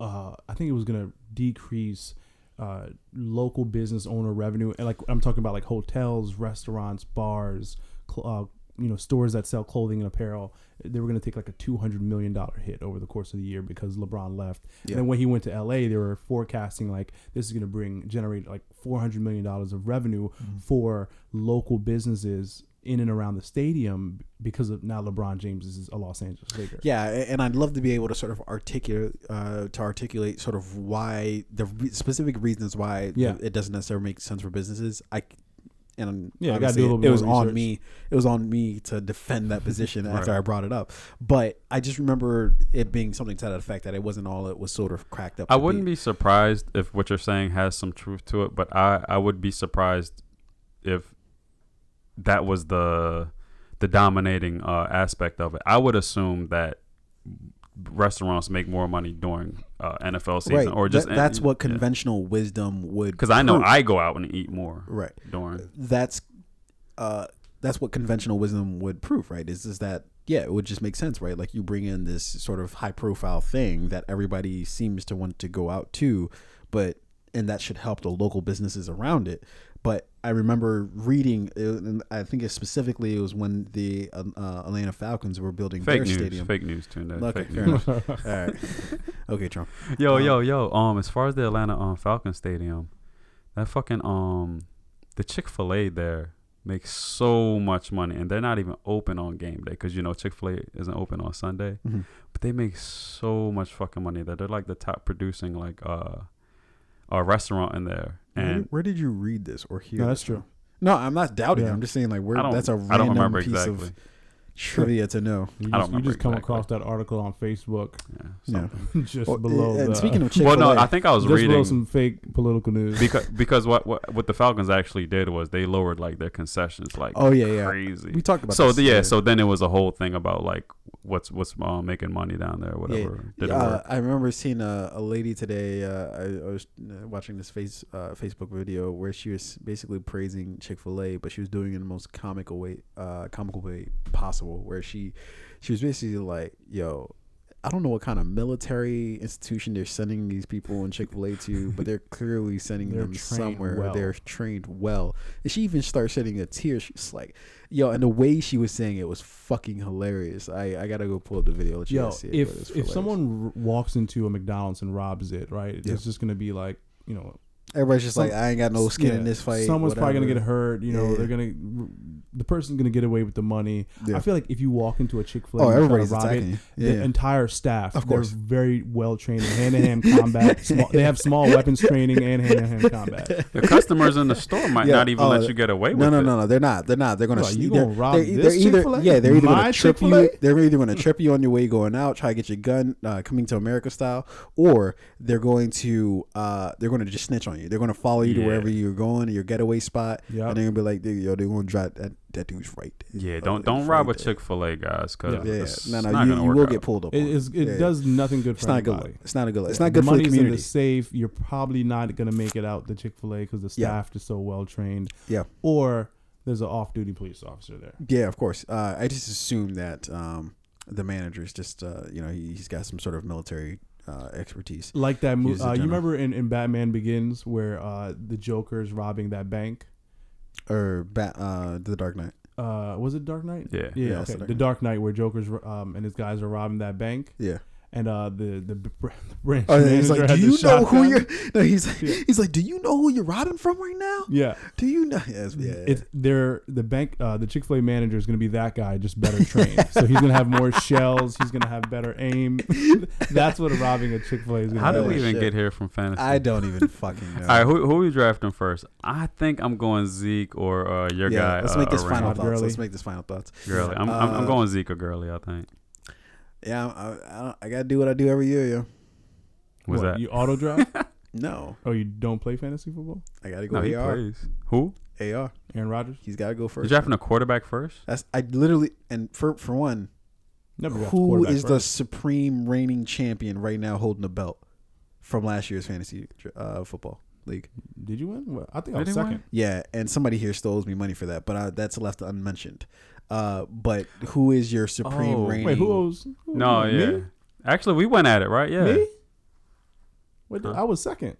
Uh, I think it was gonna decrease uh, local business owner revenue, and like I'm talking about like hotels, restaurants, bars, cl- uh, you know, stores that sell clothing and apparel. They were gonna take like a two hundred million dollar hit over the course of the year because LeBron left. Yeah. And then when he went to LA, they were forecasting like this is gonna bring generate like four hundred million dollars of revenue Mm-hmm. for local businesses in and around the stadium because of now LeBron James is a Los Angeles Laker. Yeah, and I'd love to be able to sort of articulate uh, to articulate sort of why the re- specific reasons why Yeah. it doesn't necessarily make sense for businesses. I and Yeah, I gotta do a little bit it, was more on me. It was on me to defend that position after Right. I brought it up. But I just remember it being something to that effect that it wasn't all it was sort of cracked up. I wouldn't be surprised if what you're saying has some truth to it, but I, I would be surprised if that was the the dominating uh, aspect of it. I would assume that restaurants make more money during uh, NFL season, right. or just That- that's what yeah. conventional wisdom would. Because I know. I go out and eat more right. during. that's uh that's what conventional wisdom would prove, right? Is is that yeah, it would just make sense, right? Like you bring in this sort of high profile thing that everybody seems to want to go out to, but and that should help the local businesses around it. But I remember reading. And I think it specifically it was when the uh, uh, Atlanta Falcons were building Fake their news. stadium. Fake news turned out. Okay, Fake fair news. enough. All right. Okay, Trump. Yo, Um, yo, yo. Um, as far as the Atlanta um Falcon Stadium, that fucking um, the Chick Fil A there makes so much money, and they're not even open on game day because you know Chick Fil A isn't open on Sunday, Mhm. but they make so much fucking money that they're like the top producing like uh, a restaurant in there, Where, and where did you read this or hear? No, this that's true. No, I'm not doubting. it. Yeah. I'm just saying like where I don't. that's a I random don't remember piece exactly. Of trivia to know. You I don't just, you just come exactly. across that article on Facebook Yeah, Yeah. just Well, below. and the, speaking of Chick Well, Fil A, no, I think I was just below some fake political news. because because what, what what the Falcons actually did was they lowered like their concessions like oh yeah, yeah, crazy. we talked about so this, the, yeah, so then it was a whole thing about like what's what's uh, making money down there, Yeah, whatever. Didn't uh, work. I remember seeing a, a lady today. Uh, I, I was uh, watching this face uh, Facebook video where she was basically praising Chick Fil A, but she was doing it in the most comical way, uh, comical way possible. Where she, she was basically like, "Yo, I don't know what kind of military institution they're sending these people in Chick Fil A to, but they're clearly sending They're them somewhere. well. They're trained well." And she even starts shedding a tear. She's like, "Yo," and the way she was saying it was fucking hilarious. I, I gotta go pull up the video. Let you Yo, guys see it, if if someone r- walks into a McDonald's and robs it, right, Yeah. it's just gonna be like, you know, Everybody's just Some- like, I ain't got no skin in this fight. Someone's probably gonna get hurt. You know, Yeah. they're gonna, the person's gonna get away with the money. Yeah. I feel like if you walk into a Chick Fil A, Oh, and you try to everybody's rob attacking it, you. the entire staff, Of they're course. very well trained in hand to hand combat. Small, they have small weapons training and hand to hand combat. the customers in the store might Yeah, not even oh, let you get away no, with no, it. no, no. They're not. They're not. They're gonna. What, you sneak- gonna rob they're, this they're either yeah. They're either My gonna trip Chick-fil-A? you. They're either gonna trip you on your way going out, try to get your gun, uh, coming to America style, or they're going to uh, they're going to just snitch on you. They're going to follow you to Yeah. wherever you're going, your getaway spot, Yep. and they're gonna be like, yo, they're gonna drop that. That dude's right. there. Yeah, don't he's don't rob a right there. Chick Fil A, guys, because Yeah. Yeah, it's no, no, not you, gonna you work will out. get pulled up. It, on. is, it Yeah. does nothing good for It's not good. anybody. It's not a good. It's not good for the money's in community. the safe. You're probably not gonna make it out the Chick Fil A because the Yeah. staff is so well trained. Yeah. Or there's an off-duty police officer there. Yeah, of course. Uh, I just assume that um, the manager's just uh, you know he, he's got some sort of military uh, expertise. Like that movie. Uh, you remember in, in Batman Begins where uh, the Joker's robbing that bank? Or bat, uh, the Dark Knight. Uh, was it Dark Knight? Yeah. Yeah, Yeah, okay. The The Dark Dark Knight where Joker's um, and his guys are robbing that bank, Yeah. And uh, the the, br- the branch Oh, yeah, he's like, do you know who you're? No, he's like, Yeah. he's like, do you know who you're robbing from right now? Yeah, Do you know? Yes, yeah. it's they're the bank. Uh, the Chick Fil A manager is going to be that guy, just better trained. so he's going to have more shells. He's going to have better aim. That's what robbing a Chick Fil A is going How to did Oh, we even shit. get here from fantasy? I don't even fucking know. All right, who who are we drafting first? I think I'm going Zeke or uh, your yeah, guy. let's uh, make this Aram. final thoughts. Gurley. Let's make this final thoughts. Gurley. I'm, I'm I'm Uh, going Zeke or Gurley. I think. Yeah, I, I, I gotta do what I do every year, yo. Was What, that? you auto draft? No, oh, you don't play fantasy football? I gotta go no, he AR. plays. Who? AR. Aaron Rodgers He's gotta go You first. drafting a quarterback first? That's I literally and for for one, never got who quarterback is the first. supreme reigning champion right now holding the belt from last year's fantasy uh, football league? Did you win? Well, I think I Did was he win? second. Yeah, and somebody here still owes me money for that, but uh, that's left unmentioned. Uh, but who is your supreme Oh. reigning? Wait, who owes? Who No, owes? yeah. Me? Actually, we went at it, right? Yeah. Me? What Huh? I was second.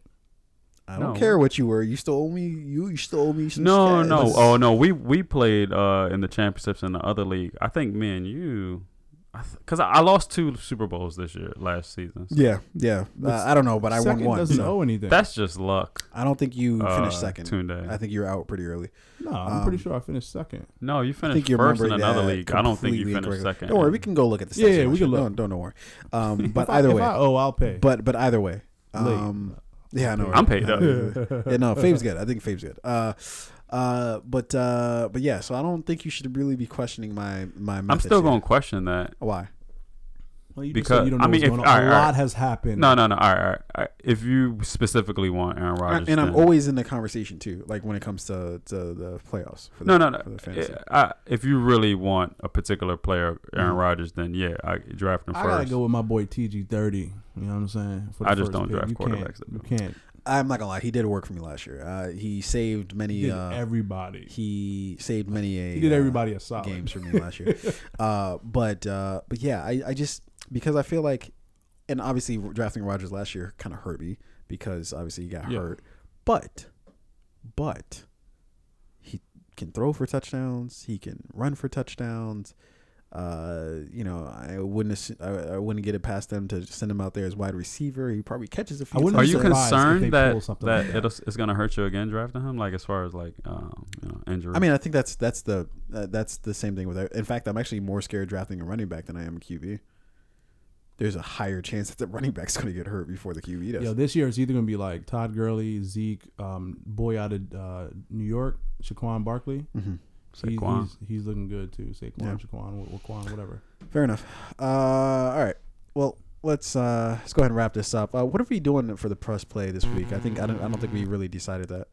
I don't No. care what you were. You still owe me. You, you still owe me some. No, cash. no. Oh no, we we played uh in the championships in the other league. I think me and you, because I, I lost two Super Bowls this year, last season. So Yeah, yeah. Uh, I don't know, but I won one. doesn't so owe anything. That's just luck. I don't think you uh, finished second. Tunde. I think you were out pretty early. no, I'm pretty um, sure I finished second. No, you finished think you're first in another league. I don't think you finished incorrectly. second. Don't worry, we can go look at the Yeah, stats. yeah, we can shit. look. Don't, don't worry. Um, but If I- either if way, I owe, I'll pay. but but either way, um, yeah, I know. I'm paid up. yeah, no, Fave's good. I think Fave's good. Uh, uh, but uh, but yeah. So I don't think you should really be questioning my my. I'm still going to question that. Why? Well, you because- said you don't know I mean, what's if- going on. all right, a lot right. has happened. No, no, no. All right, all right, all right. If you specifically want Aaron Rodgers, and I'm then- always in the conversation too. Like when it comes to, to the playoffs. For no, the, no, no. For the fantasy. I, if you really want a particular player, Aaron Mhm. Rodgers, then yeah, I draft him I gotta go with my boy TG thirty. You know what I'm saying? For the I just first don't pick. draft you can't- quarterbacks You can't. I'm not gonna lie. He did work for me last year. Uh, he saved He many. did Uh, everybody. he saved many. A, He did uh, everybody a solid. games for me last year. uh, but uh, but yeah, I, I just because I feel like, and obviously drafting Rodgers last year kind of hurt me because obviously he got Yeah. hurt. But but he can throw for touchdowns. He can run for touchdowns. Uh, you know, I wouldn't assu- I, I wouldn't get it past them to send him out there as wide receiver. He probably catches a few. Wouldn't Are you surprised if they concerned that pull something that like that. it'll, it's gonna hurt you again drafting him? Like as far as like um, you know injury. I mean, I think that's that's the uh, that's the same thing with. In fact, I'm actually more scared drafting a running back than I am a QB. There's a higher chance that the running back's going to get hurt before the QB does. Yo, this year it's either gonna be like Todd Gurley, Zeke, um, boy out of uh, New York, Shaquan Barkley. hmm He- Saquon. he's, he's looking good too. Saquon, Yeah. Shaquan, Wa- Waquan, whatever. Fair enough. Uh, all right. Well, let's uh, let's go ahead and wrap this up. Uh, what are we doing for the press play this week? I think I don't I don't think we really decided that.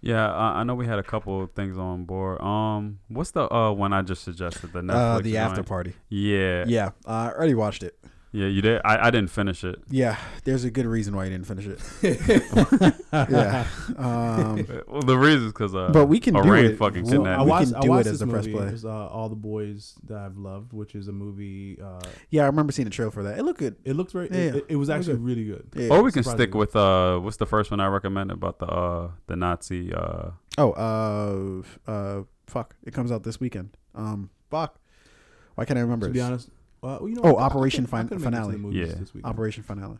yeah, I, I know we had a couple of things on board. Um, what's the uh one I just suggested? The Netflix Uh, the after party. Yeah, yeah, Yeah, uh, I already watched it. You did. I, I didn't finish it. Yeah, there's a good reason why you didn't finish it. yeah. Um, Well, the reason is because uh, but we can a do it. fucking We- kidnapped I me. we watched, can I do watched it as this the press movie. play. It's, uh, All the Boys That I've Loved, which is a movie. Uh, Yeah, I remember seeing a trailer for that. It looked good. it looked very. Yeah, it, it, it was It actually good. really good. Yeah. Or we can stick with uh, what's the first one I recommend about the uh the Nazi uh Oh, uh, uh, fuck! It comes out this weekend. Um, fuck. Why can't I remember? To be honest, uh, well, you know Oh, what? I- I Operation could- Fin- could make it to the Finale. Yeah. this week. Operation Finale.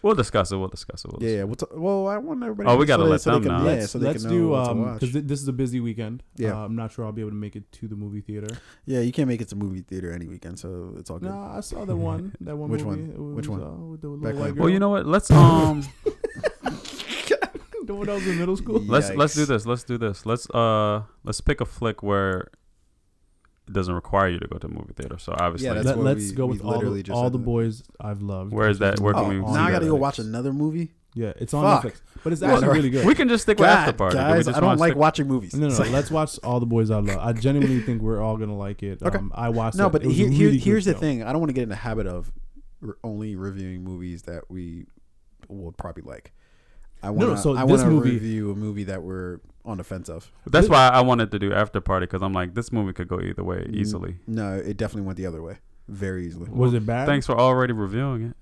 We'll discuss it. We'll discuss it. We'll Yeah, yeah. discuss We'll t- well, I want everybody. Oh, we gotta they- let so them know. Yeah. So let's, so they let's can do know what to um because th- this is a busy weekend. Yeah. uh, I'm not sure I'll be able to make it to the movie theater. Yeah, you can't make it to movie theater any weekend, so it's all good. No, I saw that one. That one. Which movie. one? It was, Which one? Uh, with the little Back white girl. Well, you know what? Let's um the one that was in middle school. let's let's do this. Let's do this. Let's uh let's pick a flick where it doesn't require you to go to a movie theater. So obviously, that's let, us we- go with all the, all the boys I've loved. Where is that? Where Oh, can we on see now I got to go watch another movie. Yeah, it's on Fuck. Netflix, but it's actually really good. we can just stick with after God, party. Do we guys, just I don't like stick- watching movies. No, no, no. let's watch all the boys I love. I genuinely think we're all gonna like it. Okay. Um, I watched. no, it. but It was a here, here, really here's the film. thing. I don't want to get in the habit of re- only reviewing movies that we will probably like. I want No, to. no, so I want to review a movie that we're on the fence of. That's why I wanted to do after party because I'm like this movie could go either way easily. No, it definitely went the other way, very easily. Was it bad? Thanks for already reviewing it.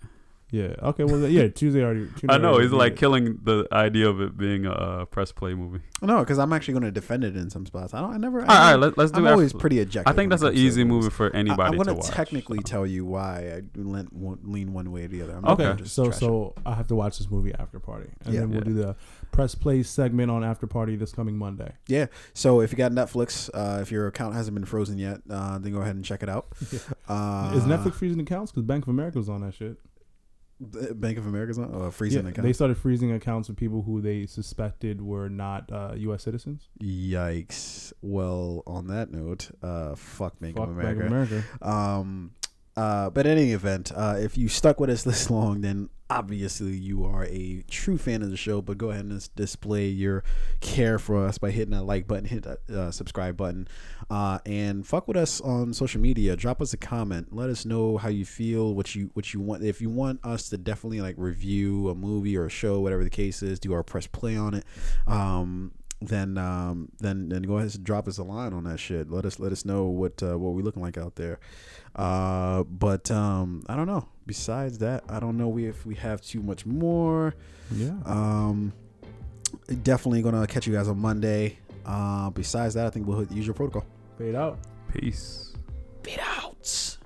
Yeah. Okay. Well, yeah. Tuesday already. Tuesday I know already he's like reviewed killing the idea of it being a press play movie. No, because I'm actually going to defend it in some spots. I don't. I never. I All right, all right never- let, let's do. I'm after- always pretty objective. I think that's an easy movie for I- anybody I'm to gonna watch. technically so. tell you why I lean one, lean one way or the other. I'm it. not Okay. just So so I have to watch this movie after party, and Yeah. then we'll Yeah. do the press play segment on after party this coming Monday. Yeah. So if you got Netflix, uh, if your account hasn't been frozen yet, uh, then go ahead and check it out. Uh, Is Netflix freezing accounts? Because Bank of America was on that shit. Bank of America's on uh, freezing yeah, account? they started freezing accounts of people who they suspected were not uh, U.S. citizens. Yikes. Well, on that note, uh, fuck Bank Fuck of Bank America. of America. Um, uh, but in any event, uh, if you stuck with us this long, then obviously you are a true fan of the show. But go ahead and display your care for us by hitting that like button, hit that uh, subscribe button, uh, and fuck with us on social media. Drop us a comment. Let us know how you feel, what you what you want. If you want us to definitely like review a movie or a show, whatever the case is, do our press play on it. Um, then um, then then go ahead and drop us a line on that shit. Let us let us know what uh, what we're looking like out there. Uh, but um, I don't know. Besides that, I don't know we if we have too much more. Yeah. Um, definitely gonna catch you guys on Monday. Uh, besides that, I think we'll hit the usual protocol. Fade out. Peace. Fade out.